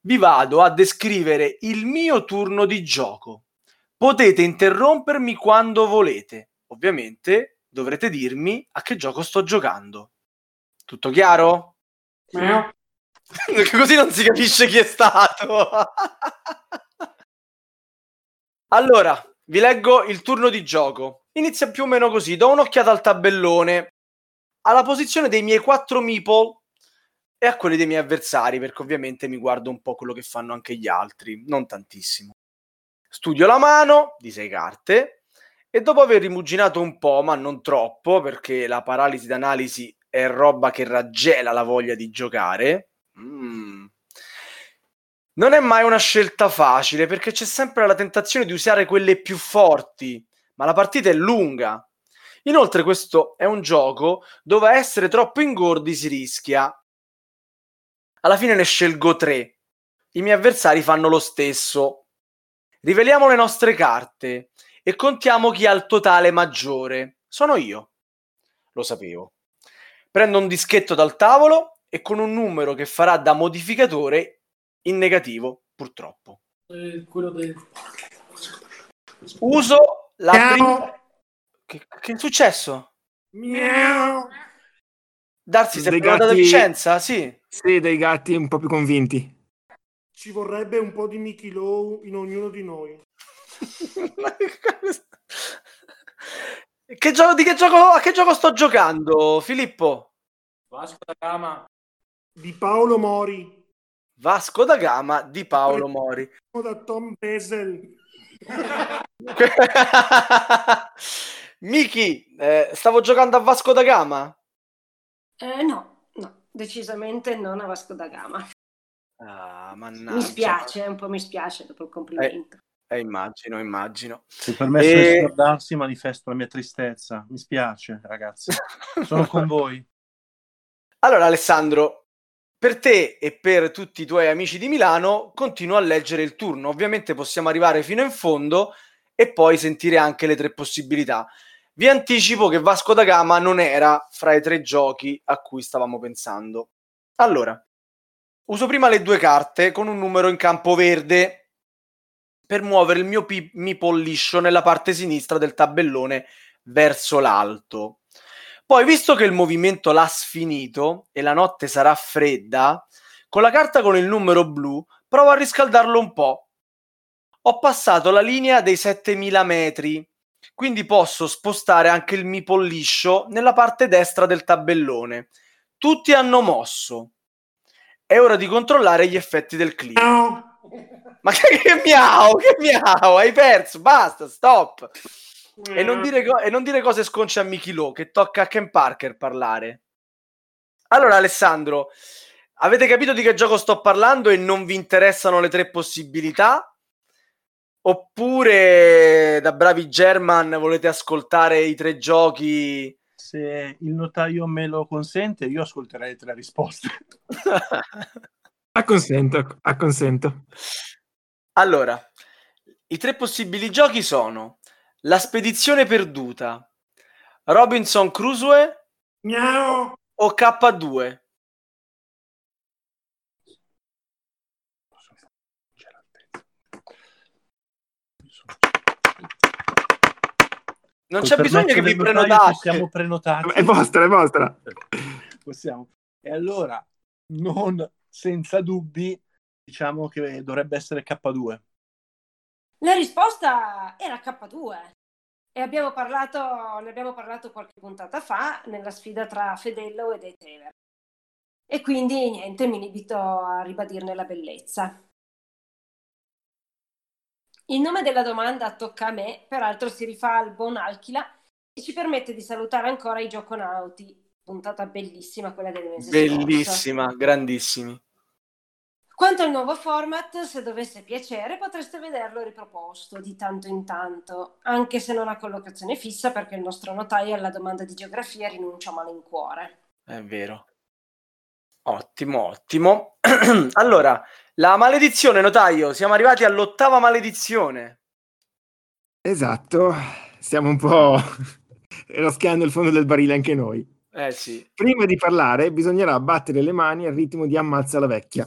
Vi vado a descrivere il mio turno di gioco. Potete interrompermi quando volete. Ovviamente dovrete dirmi a che gioco sto giocando. Tutto chiaro? *laughs* Così non si capisce chi è stato. *laughs* allora, vi leggo il turno di gioco. Inizia più o meno così. Do un'occhiata al tabellone, alla posizione dei miei quattro meeple e a quelli dei miei avversari, perché ovviamente mi guardo un po' quello che fanno anche gli altri, non tantissimo. Studio la mano di sei carte e dopo aver rimuginato un po', ma non troppo, perché la paralisi d'analisi è roba che raggela la voglia di giocare. mm, Non è mai una scelta facile perché c'è sempre la tentazione di usare quelle più forti, ma la partita è lunga. Inoltre questo è un gioco dove essere troppo ingordi si rischia. Alla fine ne scelgo tre. I miei avversari fanno lo stesso. Riveliamo le nostre carte e contiamo chi ha il totale maggiore. Sono io. Lo sapevo. Prendo un dischetto dal tavolo e con un numero che farà da modificatore in negativo, purtroppo. quello del... Uso la prima... Che, che è successo? Miau. Darsi, sei tornato da gatti- Vicenza? Sì. Sì, dei gatti un po' più convinti. Ci vorrebbe un po' di Mickey Low in ognuno di noi. *laughs* Che gioco, di che gioco, a che gioco sto giocando, Filippo? Vasco da Gama. Di Paolo Mori. Vasco da Gama di Paolo Mori. Da Tom Besel. *laughs* Miki, eh, stavo giocando a Vasco da Gama? Eh, no, no, decisamente non a Vasco da Gama. Ah, mannaggia. Mi spiace, un po' mi spiace dopo il complimento. Eh, immagino, immagino. Se permesso E- di scordarsi, manifesto la mia tristezza. Mi spiace, ragazzi. Sono con *laughs* voi. Allora, Alessandro, per te e per tutti i tuoi amici di Milano, continuo a leggere il turno. Ovviamente possiamo arrivare fino in fondo e poi sentire anche le tre possibilità. Vi anticipo che Vasco da Gama non era fra i tre giochi a cui stavamo pensando. Allora, uso prima le due carte con un numero in campo verde per muovere il mio pi- meeple liscio nella parte sinistra del tabellone verso l'alto. Poi, visto che il movimento l'ha sfinito e la notte sarà fredda, con la carta con il numero blu provo a riscaldarlo un po'. Ho passato la linea dei 7000 metri, quindi posso spostare anche il meeple liscio nella parte destra del tabellone. Tutti hanno mosso. È ora di controllare gli effetti del clima. Ma che, che miau, che miau, hai perso, basta, stop. E non dire, co- e non dire cose sconce a Mickey Lowe, che tocca a Ken Parker parlare. Allora, Alessandro, avete capito di che gioco sto parlando e non vi interessano le tre possibilità? Oppure, da bravi German, volete ascoltare i tre giochi? Se il notaio me lo consente, io ascolterei le tre risposte. *laughs* Acconsento, acconsento. Allora, I tre possibili giochi sono La spedizione perduta, Robinson Crusoe Miau. o K2. Non c'è bisogno che vi prenotate. Possiamo prenotare. È vostra, è vostra. Possiamo. E allora, non senza dubbi, diciamo che dovrebbe essere K2. La risposta era K2 e abbiamo parlato, ne abbiamo parlato qualche puntata fa nella sfida tra Fedello e De Tever. E quindi niente, mi limito a ribadirne la bellezza. Il nome della domanda tocca a me, peraltro si rifà al buon Alchila e ci permette di salutare ancora i gioconauti. Puntata bellissima quella del mese scorso. Bellissima, grandissimi. Quanto al nuovo format, se dovesse piacere, potreste vederlo riproposto di tanto in tanto, anche se non ha collocazione fissa perché il nostro notaio alla domanda di geografia rinuncia a malincuore. È vero. Ottimo, ottimo. *clears throat* allora, la maledizione, notaio. Siamo arrivati all'ottava maledizione. Esatto, stiamo un po' *laughs* raschiando il fondo del barile anche noi. Eh sì. Prima di parlare bisognerà battere le mani al ritmo di Ammazza la vecchia.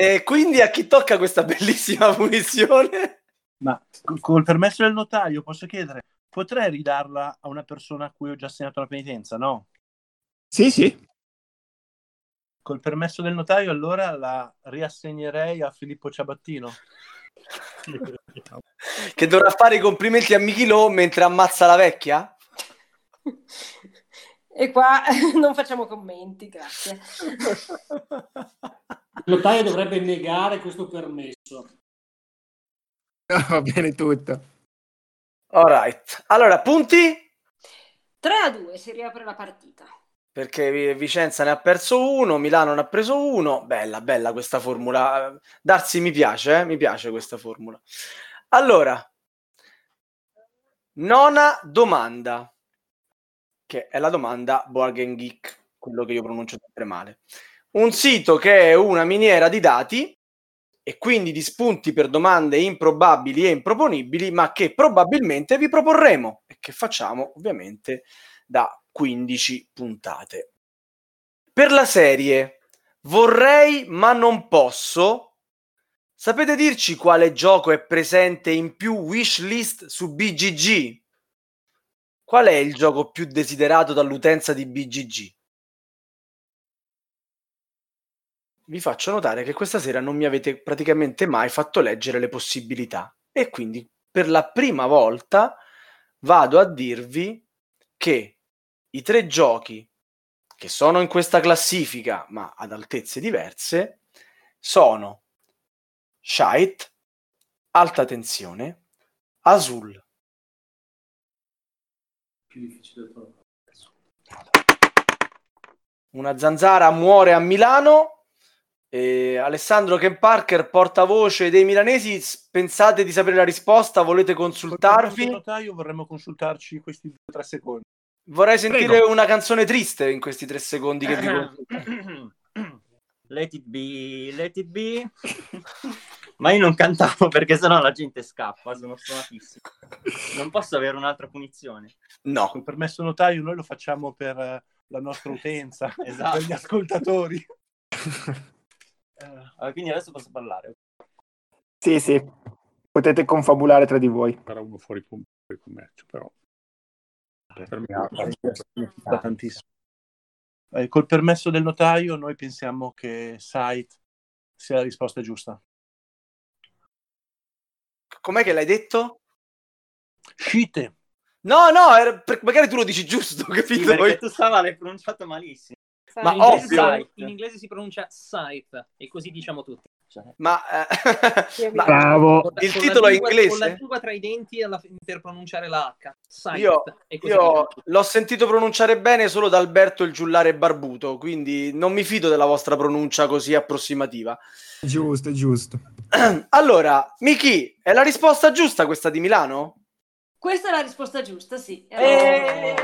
E quindi a chi tocca questa bellissima *laughs* punizione? Ma col permesso del notaio posso chiedere, potrei ridarla a una persona a cui ho già assegnato la penitenza, no? Sì, sì. Col permesso del notaio allora la riassegnerei a Filippo Ciabattino. *laughs* Che dovrà fare i complimenti a Michilò mentre ammazza la vecchia? E qua *laughs* non facciamo commenti, grazie. Il notaio dovrebbe negare questo permesso. *laughs* Va bene tutto. Alright. Allora, punti? 3 a 2 si riapre la partita. Perché Vi- Vicenza ne ha perso uno, Milano ne ha preso uno. Bella, bella questa formula. Darsi mi piace, eh? mi piace questa formula. Allora, nona domanda, che è la domanda Boargen Geek, quello che io pronuncio sempre male. Un sito che è una miniera di dati e quindi di spunti per domande improbabili e improponibili, ma che probabilmente vi proporremo e che facciamo ovviamente da 15 puntate. Per la serie Vorrei ma non posso, sapete dirci quale gioco è presente in più wishlist su BGG? Qual è il gioco più desiderato dall'utenza di BGG? Vi faccio notare che questa sera non mi avete praticamente mai fatto leggere le possibilità e quindi per la prima volta vado a dirvi che i tre giochi che sono in questa classifica ma ad altezze diverse sono Shite, Alta Tensione, Azul. Più difficile trovare. Una zanzara muore a Milano. E Alessandro Ken Parker, portavoce dei milanesi, pensate di sapere la risposta? Volete consultarvi? notaio vorremmo consultarci questi due o tre secondi. Vorrei sentire Prego. una canzone triste in questi tre secondi che vi consulto. *clears throat* Let it be, let it be. *laughs* Ma io non cantavo perché sennò la gente scappa, sono stonatissimo. Non posso avere un'altra punizione. No. Col permesso notaio noi lo facciamo per eh, la nostra utenza, *laughs* Esatto. per gli ascoltatori. *laughs* Eh, quindi adesso posso parlare. Sì, sì. Potete confabulare tra di voi. Era uno fuori, com- fuori commercio, però. Per me Significa tantissimo. Eh, col permesso del notaio noi pensiamo che Site sia la risposta giusta. Com'è che l'hai detto? Scite. No, no, era- per- magari tu lo dici giusto, *laughs* Sì, capito? perché tu Sava l'hai pronunciato malissimo. Ma in, inglese ovvio. si, in inglese si pronuncia scythe e così diciamo tutti. Ma, eh, ma Bravo. Con la- il con titolo è lingua- Con la inglese? lingua tra i denti alla- per pronunciare la H. Scythe, Io, e così io diciamo l'ho sentito pronunciare bene solo da Alberto il giullare barbuto, quindi non mi fido della vostra pronuncia così approssimativa. Giusto, giusto. *clears throat* Allora, Miki, è la risposta giusta questa di Milano? Questa è la risposta giusta, sì. Eh.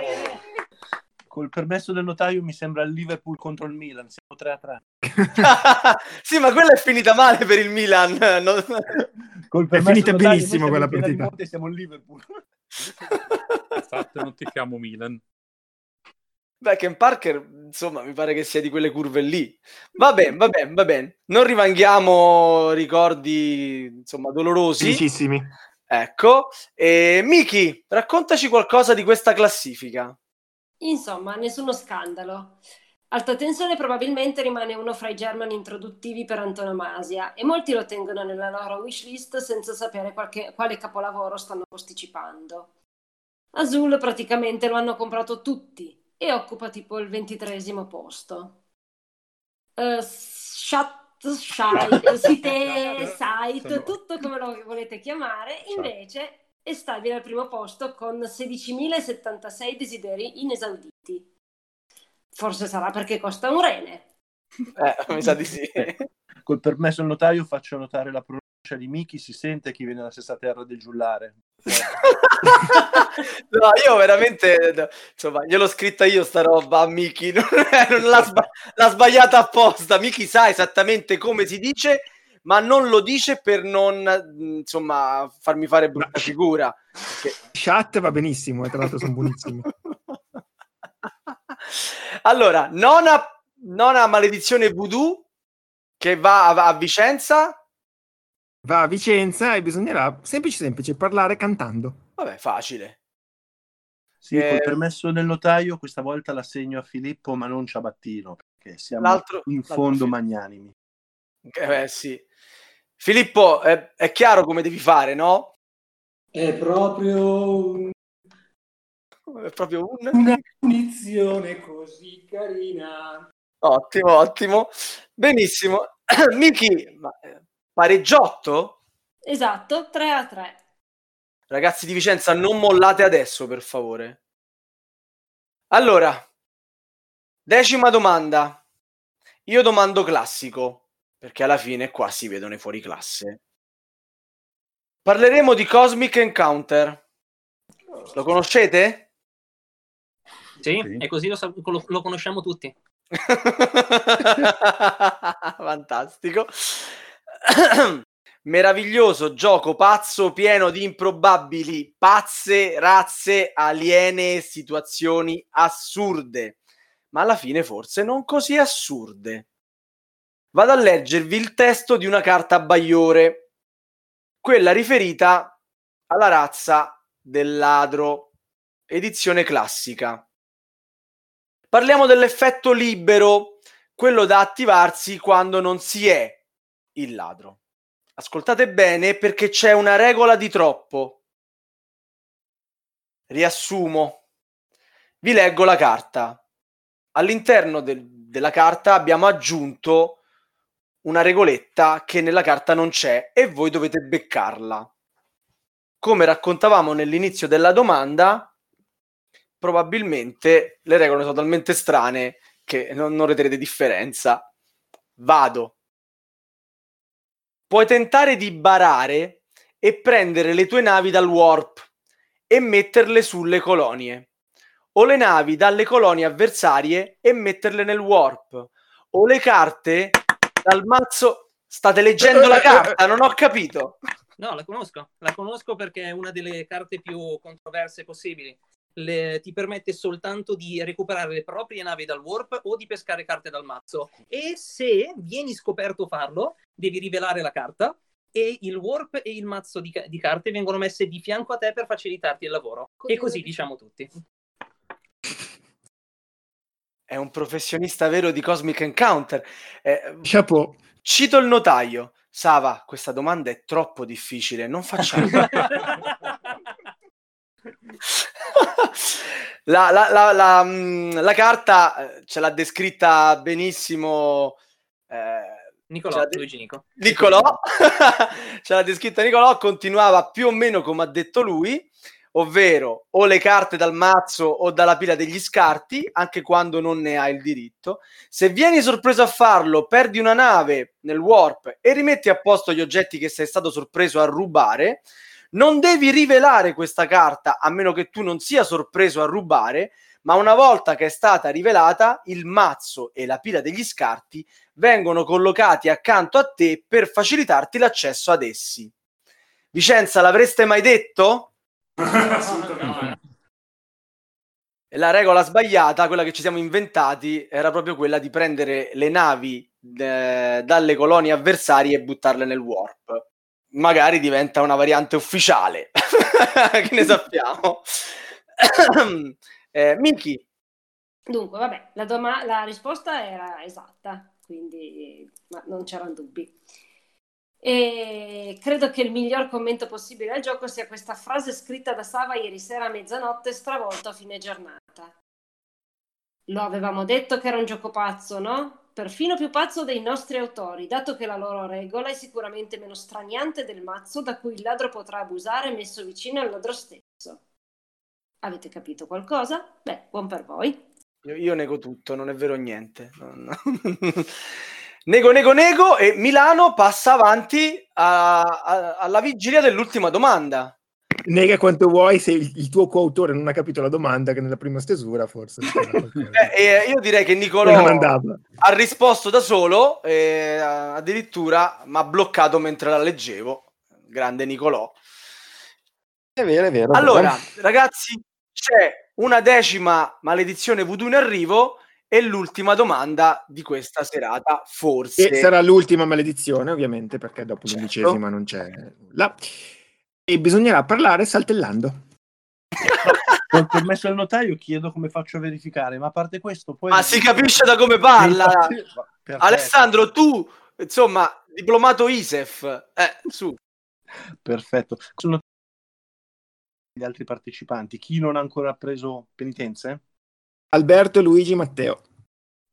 Col permesso del notaio mi sembra il Liverpool contro il Milan, siamo 3 a 3. *laughs* sì, ma quella è finita male per il Milan. no? Col È finita notaio, benissimo quella partita. rimonta e siamo il Liverpool. *laughs* Infatti non ti chiamo Milan. Beh, Ken Parker, insomma, mi pare che sia di quelle curve lì. Va bene, va bene, va bene. Non rivanghiamo ricordi, insomma, dolorosi. Felicissimi. Ecco. E Miki, raccontaci qualcosa di questa classifica. Insomma, nessuno scandalo. Alta tensione probabilmente rimane uno fra i German introduttivi per antonomasia e molti lo tengono nella loro wishlist senza sapere qualche- quale capolavoro stanno posticipando. Azul praticamente lo hanno comprato tutti e occupa tipo il ventitresimo posto. Shat, Shite, *laughs* Site, Site, tutto come lo volete chiamare, invece è stabile al primo posto con 16.076 desideri inesauditi. Forse sarà perché costa un rene. Eh, mi sa di sì. *laughs* Col permesso del notaio faccio notare la pronuncia di Miki, si sente chi viene dalla stessa terra del giullare. *laughs* No, io veramente, insomma, gliel'ho scritta io sta roba a Miki, non, *laughs* non l'ha, sba- l'ha sbagliata apposta. Miki sa esattamente come si dice, ma non lo dice per non, insomma, farmi fare brutta figura. Perché- Chat va benissimo, e tra l'altro sono buonissimi. *laughs* Allora, nona, nona maledizione voodoo che va a, a Vicenza. Va a Vicenza e bisognerà semplice semplice parlare cantando. Vabbè, facile. Sì, Eh, col permesso del notaio questa volta l'assegno a Filippo ma non Ciabattino, perché siamo in fondo magnanimi. Eh, beh, sì. Filippo, è, è chiaro come devi fare, no? È proprio un- È proprio un... una punizione così carina. Ottimo, ottimo. Benissimo. *clears throat* Miki, eh, pareggiotto? Esatto, 3 a 3. Ragazzi di Vicenza, non mollate adesso, per favore. Allora, decima domanda. Io domando classico, perché alla fine qua si vedono i fuori classe. Parleremo di Cosmic Encounter. Lo conoscete? Sì, e così lo, lo- lo conosciamo tutti. *laughs* Fantastico. *coughs* Meraviglioso gioco pazzo pieno di improbabili pazze, razze, aliene, situazioni assurde, ma alla fine forse non così assurde. Vado a leggervi il testo di una carta bagliore, quella riferita alla razza del ladro, edizione classica. Parliamo dell'effetto libero, quello da attivarsi quando non si è il ladro. Ascoltate bene perché c'è una regola di troppo. Riassumo. Vi leggo la carta. All'interno del- della carta abbiamo aggiunto una regoletta che nella carta non c'è e voi dovete beccarla. Come raccontavamo nell'inizio della domanda, probabilmente le regole sono talmente strane che non noterete differenza. Vado. Puoi tentare di barare e prendere le tue navi dal warp e metterle sulle colonie, o le navi dalle colonie avversarie e metterle nel warp, o le carte dal mazzo. State leggendo la carta, non ho capito. No, la conosco. La conosco perché è una delle carte più controverse possibili. Le- ti permette soltanto di recuperare le proprie navi dal warp o di pescare carte dal mazzo. E se vieni scoperto farlo, devi rivelare la carta e il warp e il mazzo di, di carte vengono messe di fianco a te per facilitarti il lavoro. E così diciamo tutti. È un professionista vero di Cosmic Encounter. Eh, Chapeau. Cito il notaio. Sava, questa domanda è troppo difficile, non facciamo. *laughs* la, la- la- la, mm, la carta eh, ce l'ha descritta benissimo eh, Nicolò, ce l'ha de- Luigi Nico. Nicolò, *laughs* ce l'ha descritta Nicolò, continuava più o meno come ha detto lui, ovvero o le carte dal mazzo o dalla pila degli scarti, anche quando non ne hai il diritto. Se vieni sorpreso a farlo, perdi una nave nel warp e rimetti a posto gli oggetti che sei stato sorpreso a rubare. Non devi rivelare questa carta a meno che tu non sia sorpreso a rubare, ma una volta che è stata rivelata, il mazzo e la pila degli scarti vengono collocati accanto a te per facilitarti l'accesso ad essi. Vicenza, l'avreste mai detto? E la regola sbagliata, quella che ci siamo inventati, era proprio quella di prendere le navi eh, dalle colonie avversarie e buttarle nel warp. Magari diventa una variante ufficiale, *laughs* che ne sappiamo. *coughs* eh, Miki, Dunque, vabbè, la, doma- la risposta era esatta, quindi ma non c'erano dubbi. E credo che il miglior commento possibile al gioco sia questa frase scritta da Sava ieri sera a mezzanotte, stravolto a fine giornata. Lo avevamo detto che era un gioco pazzo, no? Perfino più pazzo dei nostri autori, dato che la loro regola è sicuramente meno straniante del mazzo da cui il ladro potrà abusare messo vicino al ladro stesso. Avete capito qualcosa? Beh, buon per voi. io, io nego tutto, non è vero niente. Non- *laughs* nego, nego, nego e Milano passa avanti a- a- alla vigilia dell'ultima domanda. Nega quanto vuoi se il, il tuo coautore non ha capito la domanda che nella prima stesura forse. *laughs* Eh, io direi che Nicolò ha risposto da solo e addirittura mi ha bloccato mentre la leggevo. Grande Nicolò. È vero, è vero. Allora, ragazzi, c'è una decima maledizione voodoo in arrivo e l'ultima domanda di questa serata, forse. E sarà l'ultima maledizione, ovviamente, perché dopo Certo. l'undicesima non c'è nulla. E bisognerà parlare saltellando. *laughs* Col permesso del notaio chiedo come faccio a verificare, ma a parte questo poi... Ma si capisce da come parla. Perfetto. Alessandro, tu, insomma, diplomato ISEF, eh, su. Perfetto. Sono gli altri partecipanti. Chi non ha ancora preso penitenze? Alberto, Luigi, Matteo.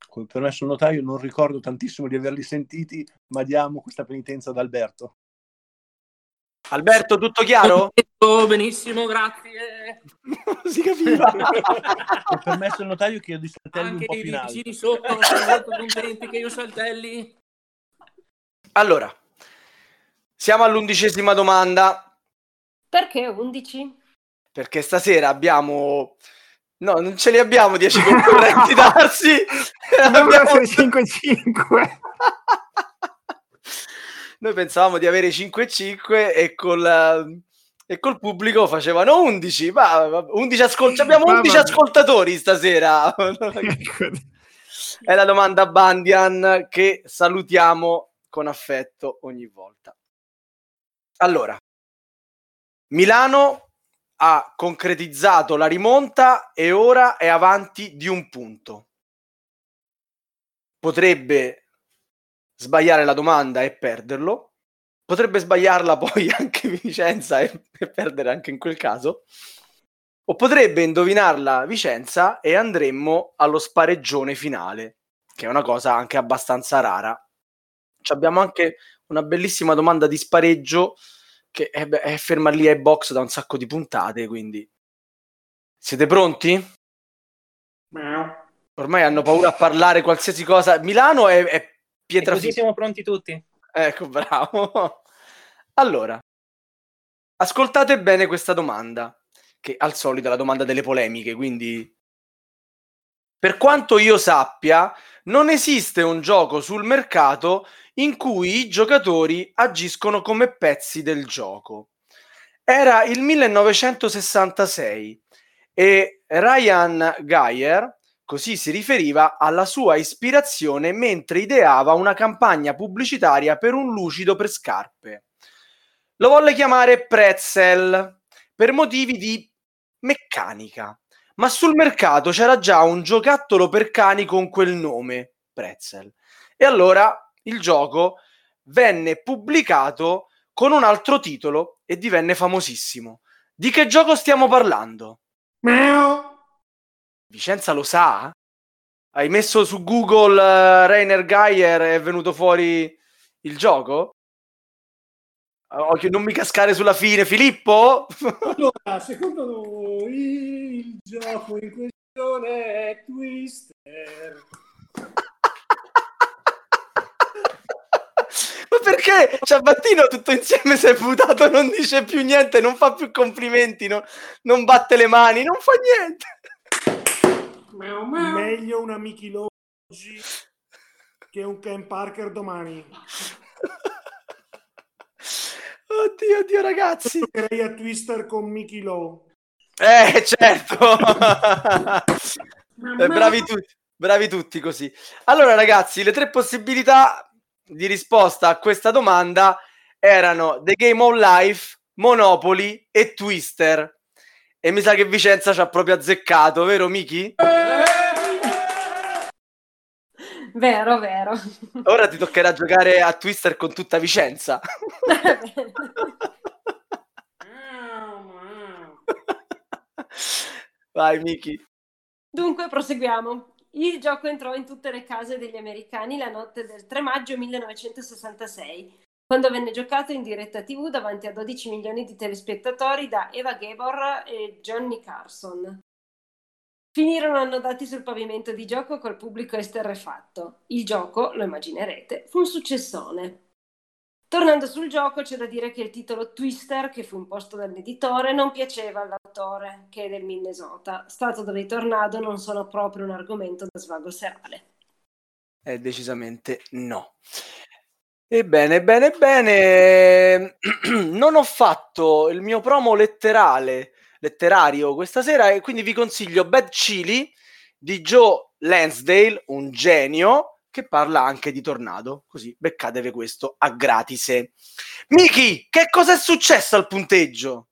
Col permesso del notaio non ricordo tantissimo di averli sentiti, ma diamo questa penitenza ad Alberto. Alberto, tutto chiaro? Oh, benissimo, grazie. *laughs* si capiva. Col permesso del notaio chiedo i saltelli un Anche po' i più in alto. vicini sotto sono molto contenti che io saltelli. Allora, siamo all'undicesima domanda, Perché 11? perché stasera abbiamo... No, non ce li abbiamo 10 *laughs* concorrenti darsi. Abbiamo- essere 5-5. *laughs* Noi pensavamo di avere 5-5 e col, e col pubblico facevano 11. Ma, ma- 11 ascol- abbiamo Ma 11 vabbè. ascoltatori stasera. Ecco. *laughs* È la domanda Bandian che salutiamo con affetto ogni volta. Allora, Milano ha concretizzato la rimonta e ora è avanti di un punto. Potrebbe sbagliare la domanda e perderlo, potrebbe sbagliarla poi *laughs* anche Vicenza e, e perdere anche in quel caso, o potrebbe indovinarla Vicenza e andremmo allo spareggione finale, che è una cosa anche abbastanza rara. Ci abbiamo anche una bellissima domanda di spareggio che è, è ferma lì ai box da un sacco di puntate, quindi siete pronti? Ormai hanno paura a parlare qualsiasi cosa. Milano è, è E pietra così fi- siamo pronti tutti. Ecco, bravo. Allora, ascoltate bene questa domanda, che al solito è la domanda delle polemiche, quindi per quanto io sappia, non esiste un gioco sul mercato in cui i giocatori agiscono come pezzi del gioco. Era il 1966 e Ryan Geyer così si riferiva alla sua ispirazione mentre ideava una campagna pubblicitaria per un lucido per scarpe. Lo volle chiamare Pretzel per motivi di meccanica, ma sul mercato c'era già un giocattolo per cani con quel nome, Pretzel. E allora il gioco venne pubblicato con un altro titolo e divenne famosissimo. Di che gioco stiamo parlando? Vicenza lo sa? Hai messo su Google uh, Rainer Geyer e è venuto fuori il gioco? Occhio, non mi cascare sulla fine, Filippo? *laughs* Allora, secondo noi il gioco in questione è Twister. Perché Ciabattino tutto insieme si è buttato, non dice più niente, non fa più complimenti, no- non batte le mani, non fa niente. Meglio una Mickey oggi che un Ken Parker domani. Oddio, oddio, ragazzi. Giocherei a Twister con Mickey Lo. Eh, certo. *laughs* Eh, bravi tutti, bravi tutti così. Allora, ragazzi, le tre possibilità di risposta a questa domanda erano The Game of Life, Monopoly e Twister. E mi sa che Vicenza ci ha proprio azzeccato, vero Miki? Vero, vero. Ora ti toccherà giocare a Twister con tutta Vicenza. *laughs* Vai Miki. Dunque, proseguiamo. Il gioco entrò in tutte le case degli americani la notte del 3 maggio 1966, quando venne giocato in diretta TV davanti a 12 milioni di telespettatori da Eva Gabor e Johnny Carson. Finirono annodati sul pavimento di gioco col pubblico esterrefatto. Il gioco, lo immaginerete, fu un successone. Tornando sul gioco, c'è da dire che il titolo Twister, che fu imposto dall'editore, non piaceva all'autore, che è del Minnesota, stato dove i tornado non sono proprio un argomento da svago serale. Eh, decisamente no. Ebbene, ebbene, ebbene, *clears throat* non ho fatto il mio promo letterale, letterario questa sera e quindi vi consiglio Bad Chili di Joe Lansdale, un genio, che parla anche di Tornado, così beccatevi questo a gratise. Miki, che cosa è successo al punteggio?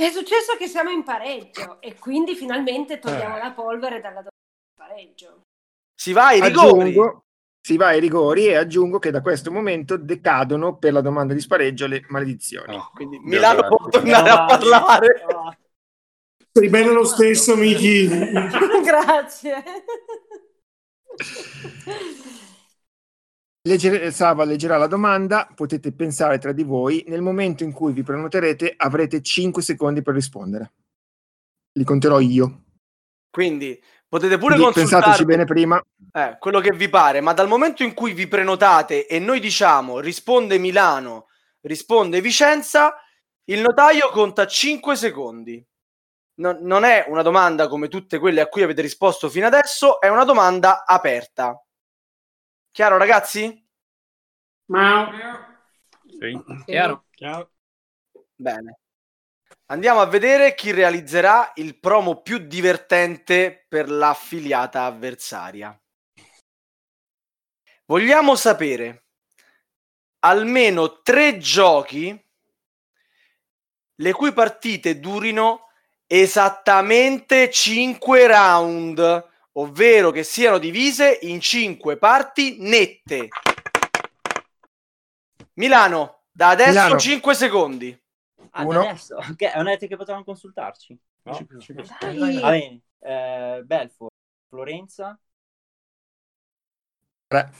È successo che siamo in pareggio e quindi finalmente togliamo la polvere dalla domanda di pareggio. Si va ai rigori. Aggiungo, si va ai rigori e aggiungo che da questo momento decadono per la domanda di spareggio le maledizioni. Quindi Milano può tornare a parlare. Sei bello lo stesso, Miki. *laughs* Grazie. *laughs* Leggere, Sava leggerà la domanda, potete pensare tra di voi, nel momento in cui vi prenoterete avrete 5 secondi per rispondere. Li conterò io. Quindi potete pure Quindi pensateci bene prima. eh, quello che vi pare, ma dal momento in cui vi prenotate e noi diciamo risponde Milano, risponde Vicenza, il notaio conta 5 secondi. Non- non è una domanda come tutte quelle a cui avete risposto fino adesso, è una domanda aperta. Chiaro, ragazzi? Sì. Chiaro? Bene. Andiamo a vedere chi realizzerà il promo più divertente per l'affiliata avversaria. Vogliamo sapere almeno tre giochi le cui partite durino esattamente 5 round, ovvero che siano divise in 5 parti nette. Milano, da adesso Milano. 5 secondi. Ah, Uno. adesso? Ok, non detto che potevamo consultarci? No? Dai. Va bene. Eh, Belfort, Florenza, 3,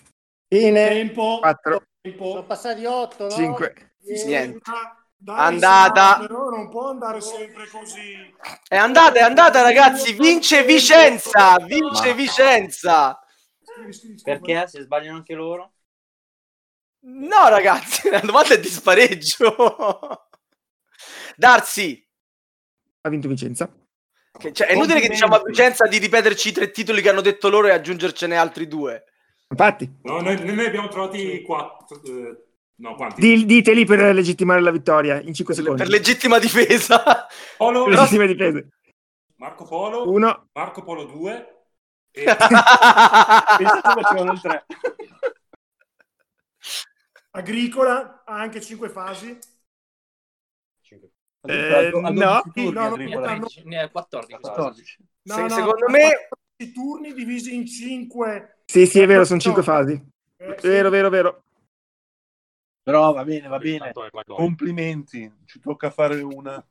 Fine. Tempo. 4, Sono passati 8, no? 5. Niente. Dai, Andata. Però non può andare sempre così. È andata, è andata, ragazzi. Vince Vicenza. Vince Ma- Vicenza. perché se sbagliano anche loro? No, ragazzi, *laughs* la domanda è di spareggio. Darsi, Ha vinto Vicenza. che- cioè, è inutile che diciamo a Vicenza di ripeterci i tre titoli che hanno detto loro e aggiungercene altri due. Infatti, No, noi, noi ne abbiamo trovati quattro. eh, no, quanti? di- diteli per legittimare la vittoria in 5 secondi. Per legittima difesa. Polo, Per legittime difese. Marco Polo, Uno. Marco Polo 2 e Pensate facevano il 3. Agricola ha anche 5 fasi. Eh, no. Sì, no, Ne no, ha no. 13, ne ha 14. 14. No, Se- no, secondo me- 14 turni divisi in 5. Sì, sì, è vero, sono 5 fasi. Eh, Vero, vero, vero. Però va bene, va bene. Complimenti. Ci tocca fare una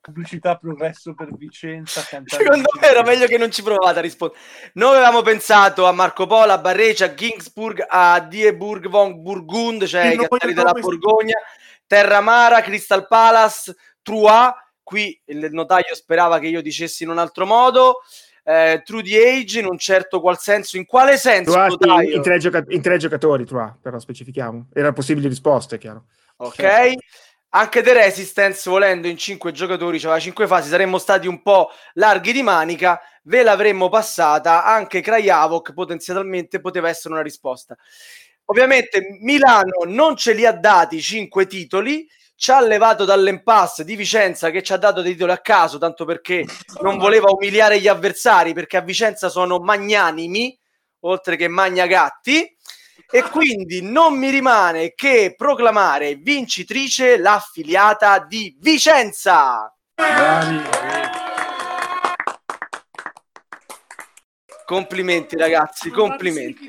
pubblicità progresso per Vicenza. Secondo me era meglio che non ci provate a rispondere. Noi avevamo pensato a Marco Polo, a Barreccia, a Gingsburg, a Dieburg von Burgund, cioè i castelli della Borgogna, Terramara, Crystal Palace, Troyes. Qui il notaio sperava che io dicessi in un altro modo. Eh, True the Age, in un certo qual senso. In quale senso, notaio? in, tre gioca- in tre giocatori, hai, però specifichiamo. Era possibili risposte, chiaro. Ok. anche The Resistance, volendo in 5 giocatori, c'aveva 5 fasi, saremmo stati un po' larghi di manica, ve l'avremmo passata, anche Krajavok potenzialmente poteva essere una risposta. Ovviamente Milano non ce li ha dati 5 titoli, ci ha levato dall'impasse di Vicenza che ci ha dato dei titoli a caso, tanto perché non voleva umiliare gli avversari, perché a Vicenza sono magnanimi, oltre che magnagatti, e quindi non mi rimane che proclamare vincitrice l'affiliata di Vicenza. Complimenti ragazzi, complimenti.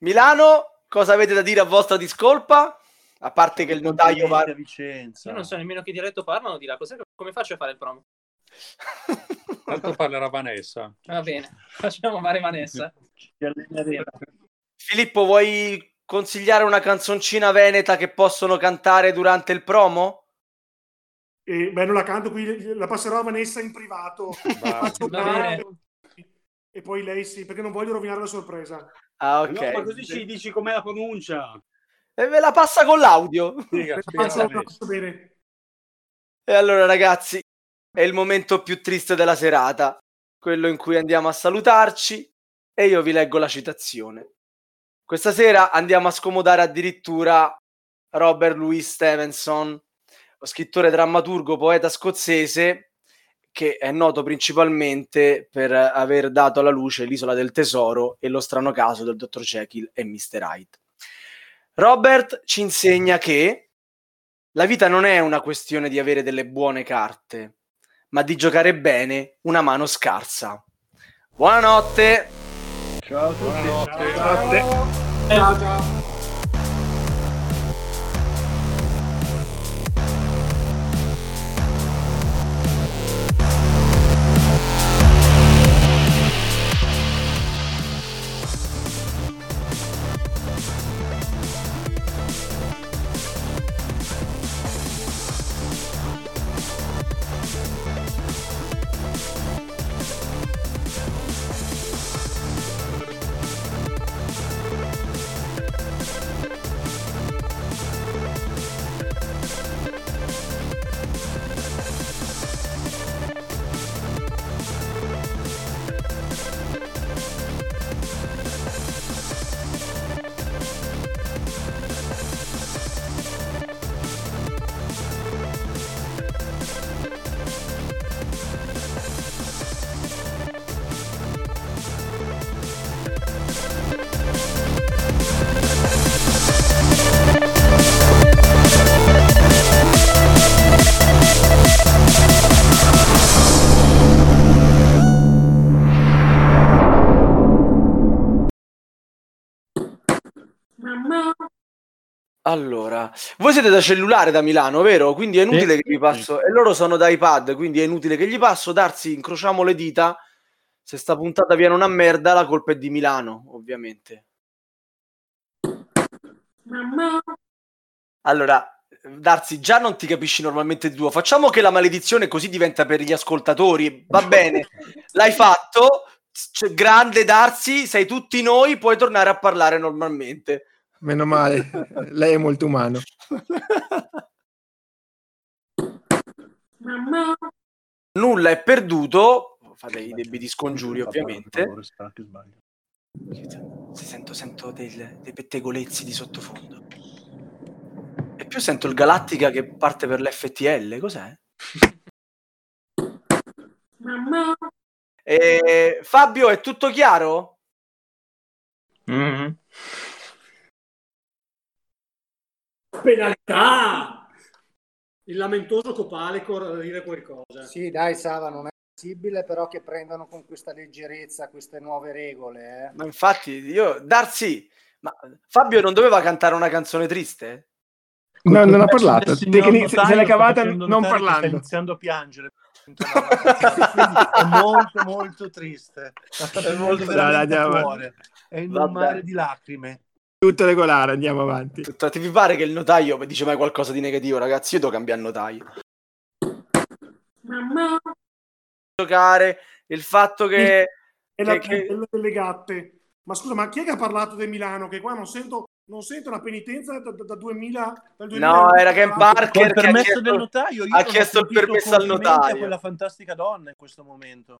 Milano, cosa avete da dire a vostra discolpa? A parte che il notaio va... a Vicenza. Io non so nemmeno che dialetto parlano di là. Cos'è, come faccio a fare il promo? *laughs* Tanto parlerà Vanessa. Va bene, *laughs* facciamo fare Vanessa. Filippo, vuoi consigliare una canzoncina veneta che possono cantare durante il promo? E, beh, non la canto qui, la passerò a Vanessa in privato. Va bene. E poi lei sì, perché non voglio rovinare la sorpresa. Ah, ok. No, ma così ci dici com'è la pronuncia. E ve la passa con l'audio. Bene. E allora, ragazzi, è il momento più triste della serata, quello in cui andiamo a salutarci e io vi leggo la citazione. Questa sera andiamo a scomodare addirittura Robert Louis Stevenson, scrittore, drammaturgo, poeta scozzese che è noto principalmente per aver dato alla luce L'isola del tesoro e lo strano caso del dottor Jekyll e Mr. Hyde. Robert ci insegna che la vita non è una questione di avere delle buone carte, ma di giocare bene una mano scarsa. Buonanotte! Ciao a tutti. Buonanotte. Ciao, ciao. Allora, voi siete da cellulare da Milano, vero? Quindi è inutile che vi passo. E loro sono da iPad, quindi è inutile che gli passo. Darsi, incrociamo le dita. Se sta puntata viene una merda, la colpa è di Milano, ovviamente. Allora, Darsi, già non ti capisci normalmente di tuo. Facciamo che la maledizione così diventa per gli ascoltatori. Va bene, *laughs* l'hai fatto. C- grande Darsi, sei tutti noi, puoi tornare a parlare normalmente. Meno male, lei è molto umano. Nulla è perduto. Fate i debiti scongiuri, ovviamente. Se sento, sento del- dei pettegolezzi di sottofondo. E più sento il Galattica che parte per l'FTL. Cos'è? E, Fabio, è tutto chiaro? Penalità! Il lamentoso Copalico a dire qualcosa. Sì, dai, Sava, non è possibile però che prendano con questa leggerezza queste nuove regole. Eh. Ma infatti, io, Darsi, ma Fabio non doveva cantare una canzone triste? No, non ha parlato. Il Tecni- signor se l'è cavata non che Sta parlando. iniziando a piangere. È molto molto triste. *laughs* Prendendo molto- veramente a avanti. cuore. È in un mare di lacrime. Tutto regolare, andiamo avanti. Tutto- Ti vi pare che il notaio dice mai qualcosa di negativo, ragazzi? Io devo cambiare notaio. Giocare, il fatto che... È la che- delle gatte. Ma scusa, ma chi è che ha parlato di Milano? Che qua non sento Non sento una penitenza da, da, da 2000 dal No, era Ken Parker ha permesso chiesto, del notaio, io ha chiesto il permesso al complimenti a notaio. quella fantastica donna in questo momento.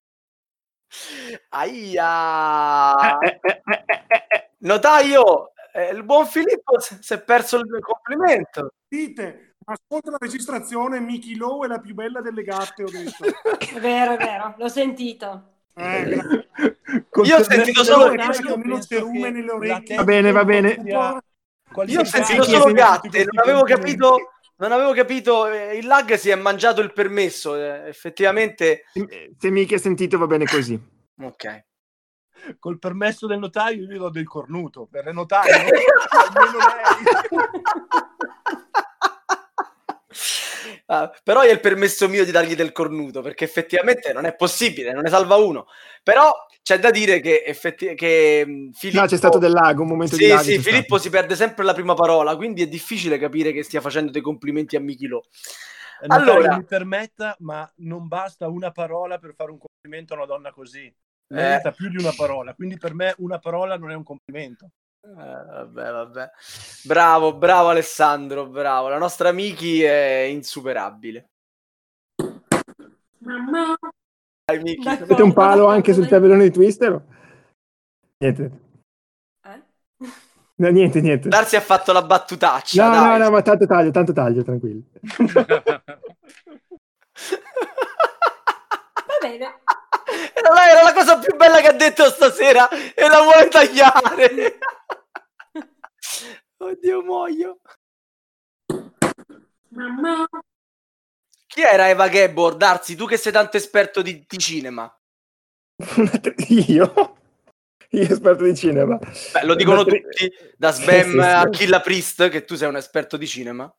Aia! Notaio, eh, il buon Filippo si è perso il complimento. Dite, ascolta la registrazione, Mickey Lowe è la più bella delle gatte, ho detto. È vero, è vero, l'ho sentito. Eh, Io ho sentito solo orecchie. Va bene, va bene. Io ho sentito solo gatte, non avevo capito, non avevo capito, eh, il lag si è mangiato il permesso, eh, effettivamente. Se mica hai sentito va bene così. Ok. Col permesso del notaio io gli do del cornuto. Per il notaio, *laughs* almeno lei. Ah, però è il permesso mio di dargli del cornuto, perché effettivamente non è possibile, non ne salva uno. Però c'è da dire che, effetti- che Filippo... No, c'è stato del lago, un momento Sì, di lago. sì, Filippo si perde sempre la prima parola, quindi è difficile capire che stia facendo dei complimenti a Michilo. Eh, Allora, mi permetta, ma non basta una parola per fare un complimento a una donna così. Eh. Merita più di una parola, quindi per me una parola non è un complimento. Eh, vabbè, vabbè. Bravo, bravo Alessandro, bravo. La nostra Miki è insuperabile. Dai, Miki. Avete un palo anche sul tabellone di Twister? Niente. Eh? No, niente, niente. Darsi ha fatto la battutaccia, No, dai. no, no, ma tanto taglio, tanto taglio, tranquillo. *laughs* Va bene. Era, era la cosa più bella che ha detto stasera e la vuole tagliare. *laughs* Oddio, muoio. Chi era Eva Gabor? Darsi, tu che sei tanto esperto di, di cinema. *laughs* Io? Io esperto di cinema. Beh, lo dicono Una tri- tutti, da Sì, Sbam sì, sì. a Killa Priest, che tu sei un esperto di cinema.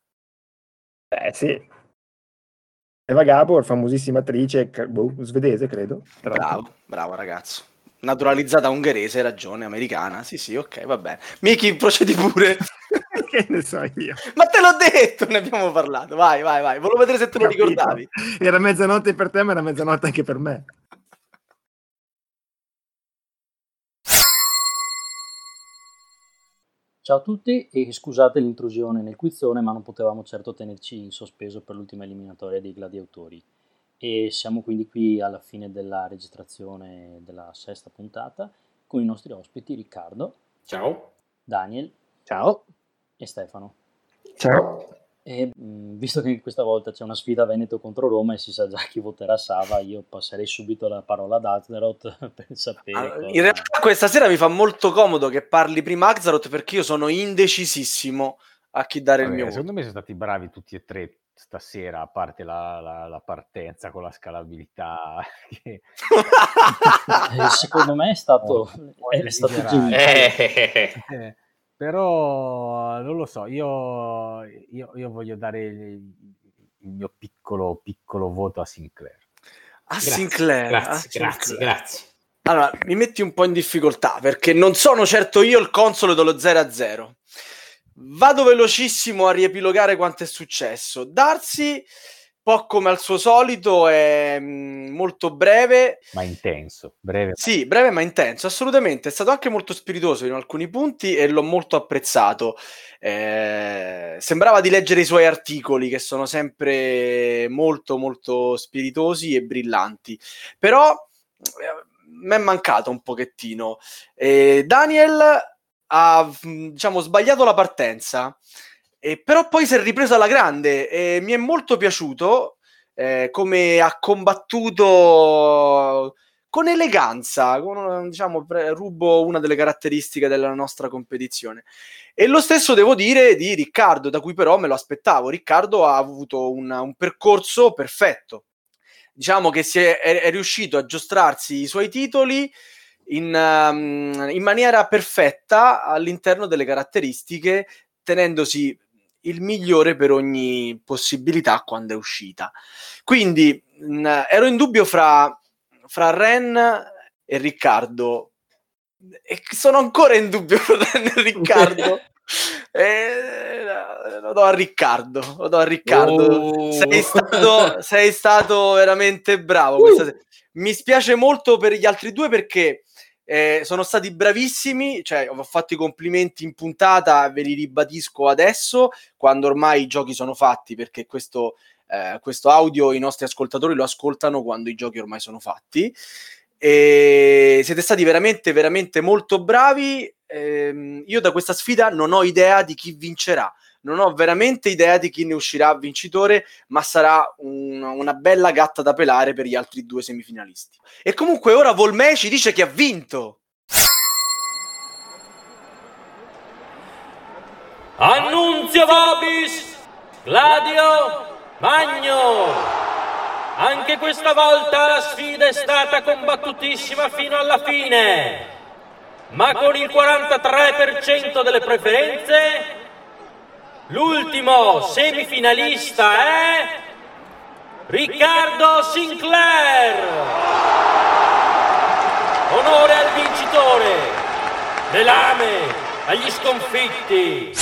Eh sì. Eva Gabor, famosissima attrice, boh, svedese credo. Bravo, bravo ragazzo. Naturalizzata ungherese, hai ragione, americana. Sì, sì, ok, va bene. Miki, procedi pure. *laughs* che ne so io. Ma te l'ho detto, ne abbiamo parlato. Vai, vai, vai. Volevo vedere se te lo Capito. ricordavi. Era mezzanotte per te, ma era mezzanotte anche per me. Ciao a tutti e scusate l'intrusione nel quizzone, ma non potevamo certo tenerci in sospeso per l'ultima eliminatoria dei gladiatori. E siamo quindi qui alla fine della registrazione della sesta puntata con i nostri ospiti Riccardo. Ciao. Daniel. Ciao. E Stefano. Ciao. E visto che questa volta c'è una sfida Veneto contro Roma e si sa già chi voterà Sava, io passerei subito la parola ad Azeroth *laughs* per sapere Allora, cosa... in realtà questa sera mi fa molto comodo che parli prima Axaroth perché io sono indecisissimo a chi dare il Vabbè, mio voto. secondo me sono stati bravi tutti e tre stasera, a parte la, la- la partenza con la scalabilità. *laughs* che- *laughs* Eh, secondo me è stato, po' è stato esagerare. gentile. Eh, però non lo so, io, io- io voglio dare il, il mio piccolo, piccolo voto a Sinclair. A Grazie, Sinclair. grazie, a grazie, Sinclair. grazie. Allora, mi metti un po' in difficoltà perché non sono certo io il console dello 0 a 0. Vado velocissimo a riepilogare quanto è successo. Darsi, po' come al suo solito, è mm, molto breve. Ma intenso, breve. Sì, breve ma intenso, assolutamente. È stato anche molto spiritoso in alcuni punti e l'ho molto apprezzato. Eh, sembrava di leggere i suoi articoli che sono sempre molto molto spiritosi e brillanti. Però eh, mi è mancato un pochettino. Eh, Daniel ha mh, diciamo sbagliato la partenza. E però poi si è ripreso alla grande e mi è molto piaciuto eh, come ha combattuto con eleganza, con, diciamo, rubo una delle caratteristiche della nostra competizione. E lo stesso devo dire di Riccardo, da cui però me lo aspettavo. Riccardo ha avuto un, un percorso perfetto. Diciamo che è- è riuscito a giostrarsi i suoi titoli in, um, in maniera perfetta all'interno delle caratteristiche, tenendosi il migliore per ogni possibilità quando è uscita. Quindi mh, ero in dubbio fra, fra Ren e Riccardo e sono ancora in dubbio fra Ren e Riccardo. *laughs* Eh, lo do a Riccardo, lo do a Riccardo. Oh. Sei, stato, sei stato veramente bravo. questa Uh. sera. Mi spiace molto per gli altri due perché Eh, sono stati bravissimi, cioè ho fatto i complimenti in puntata, ve li ribadisco adesso, quando ormai i giochi sono fatti, perché questo, eh, questo audio i nostri ascoltatori lo ascoltano quando i giochi ormai sono fatti. E siete stati veramente, veramente molto bravi. Ehm, io da questa sfida non ho idea di chi vincerà. Non ho veramente idea di chi ne uscirà vincitore, ma sarà un- una bella gatta da pelare per gli altri due semifinalisti. E comunque ora Volmei ci dice che ha vinto. Annunzio Vobis, Gladio, Magno. Anche questa volta la sfida è stata combattutissima fino alla fine, ma con il 43% delle preferenze, l'ultimo semifinalista è Riccardo Sinclair. Onore al vincitore, le lame agli sconfitti.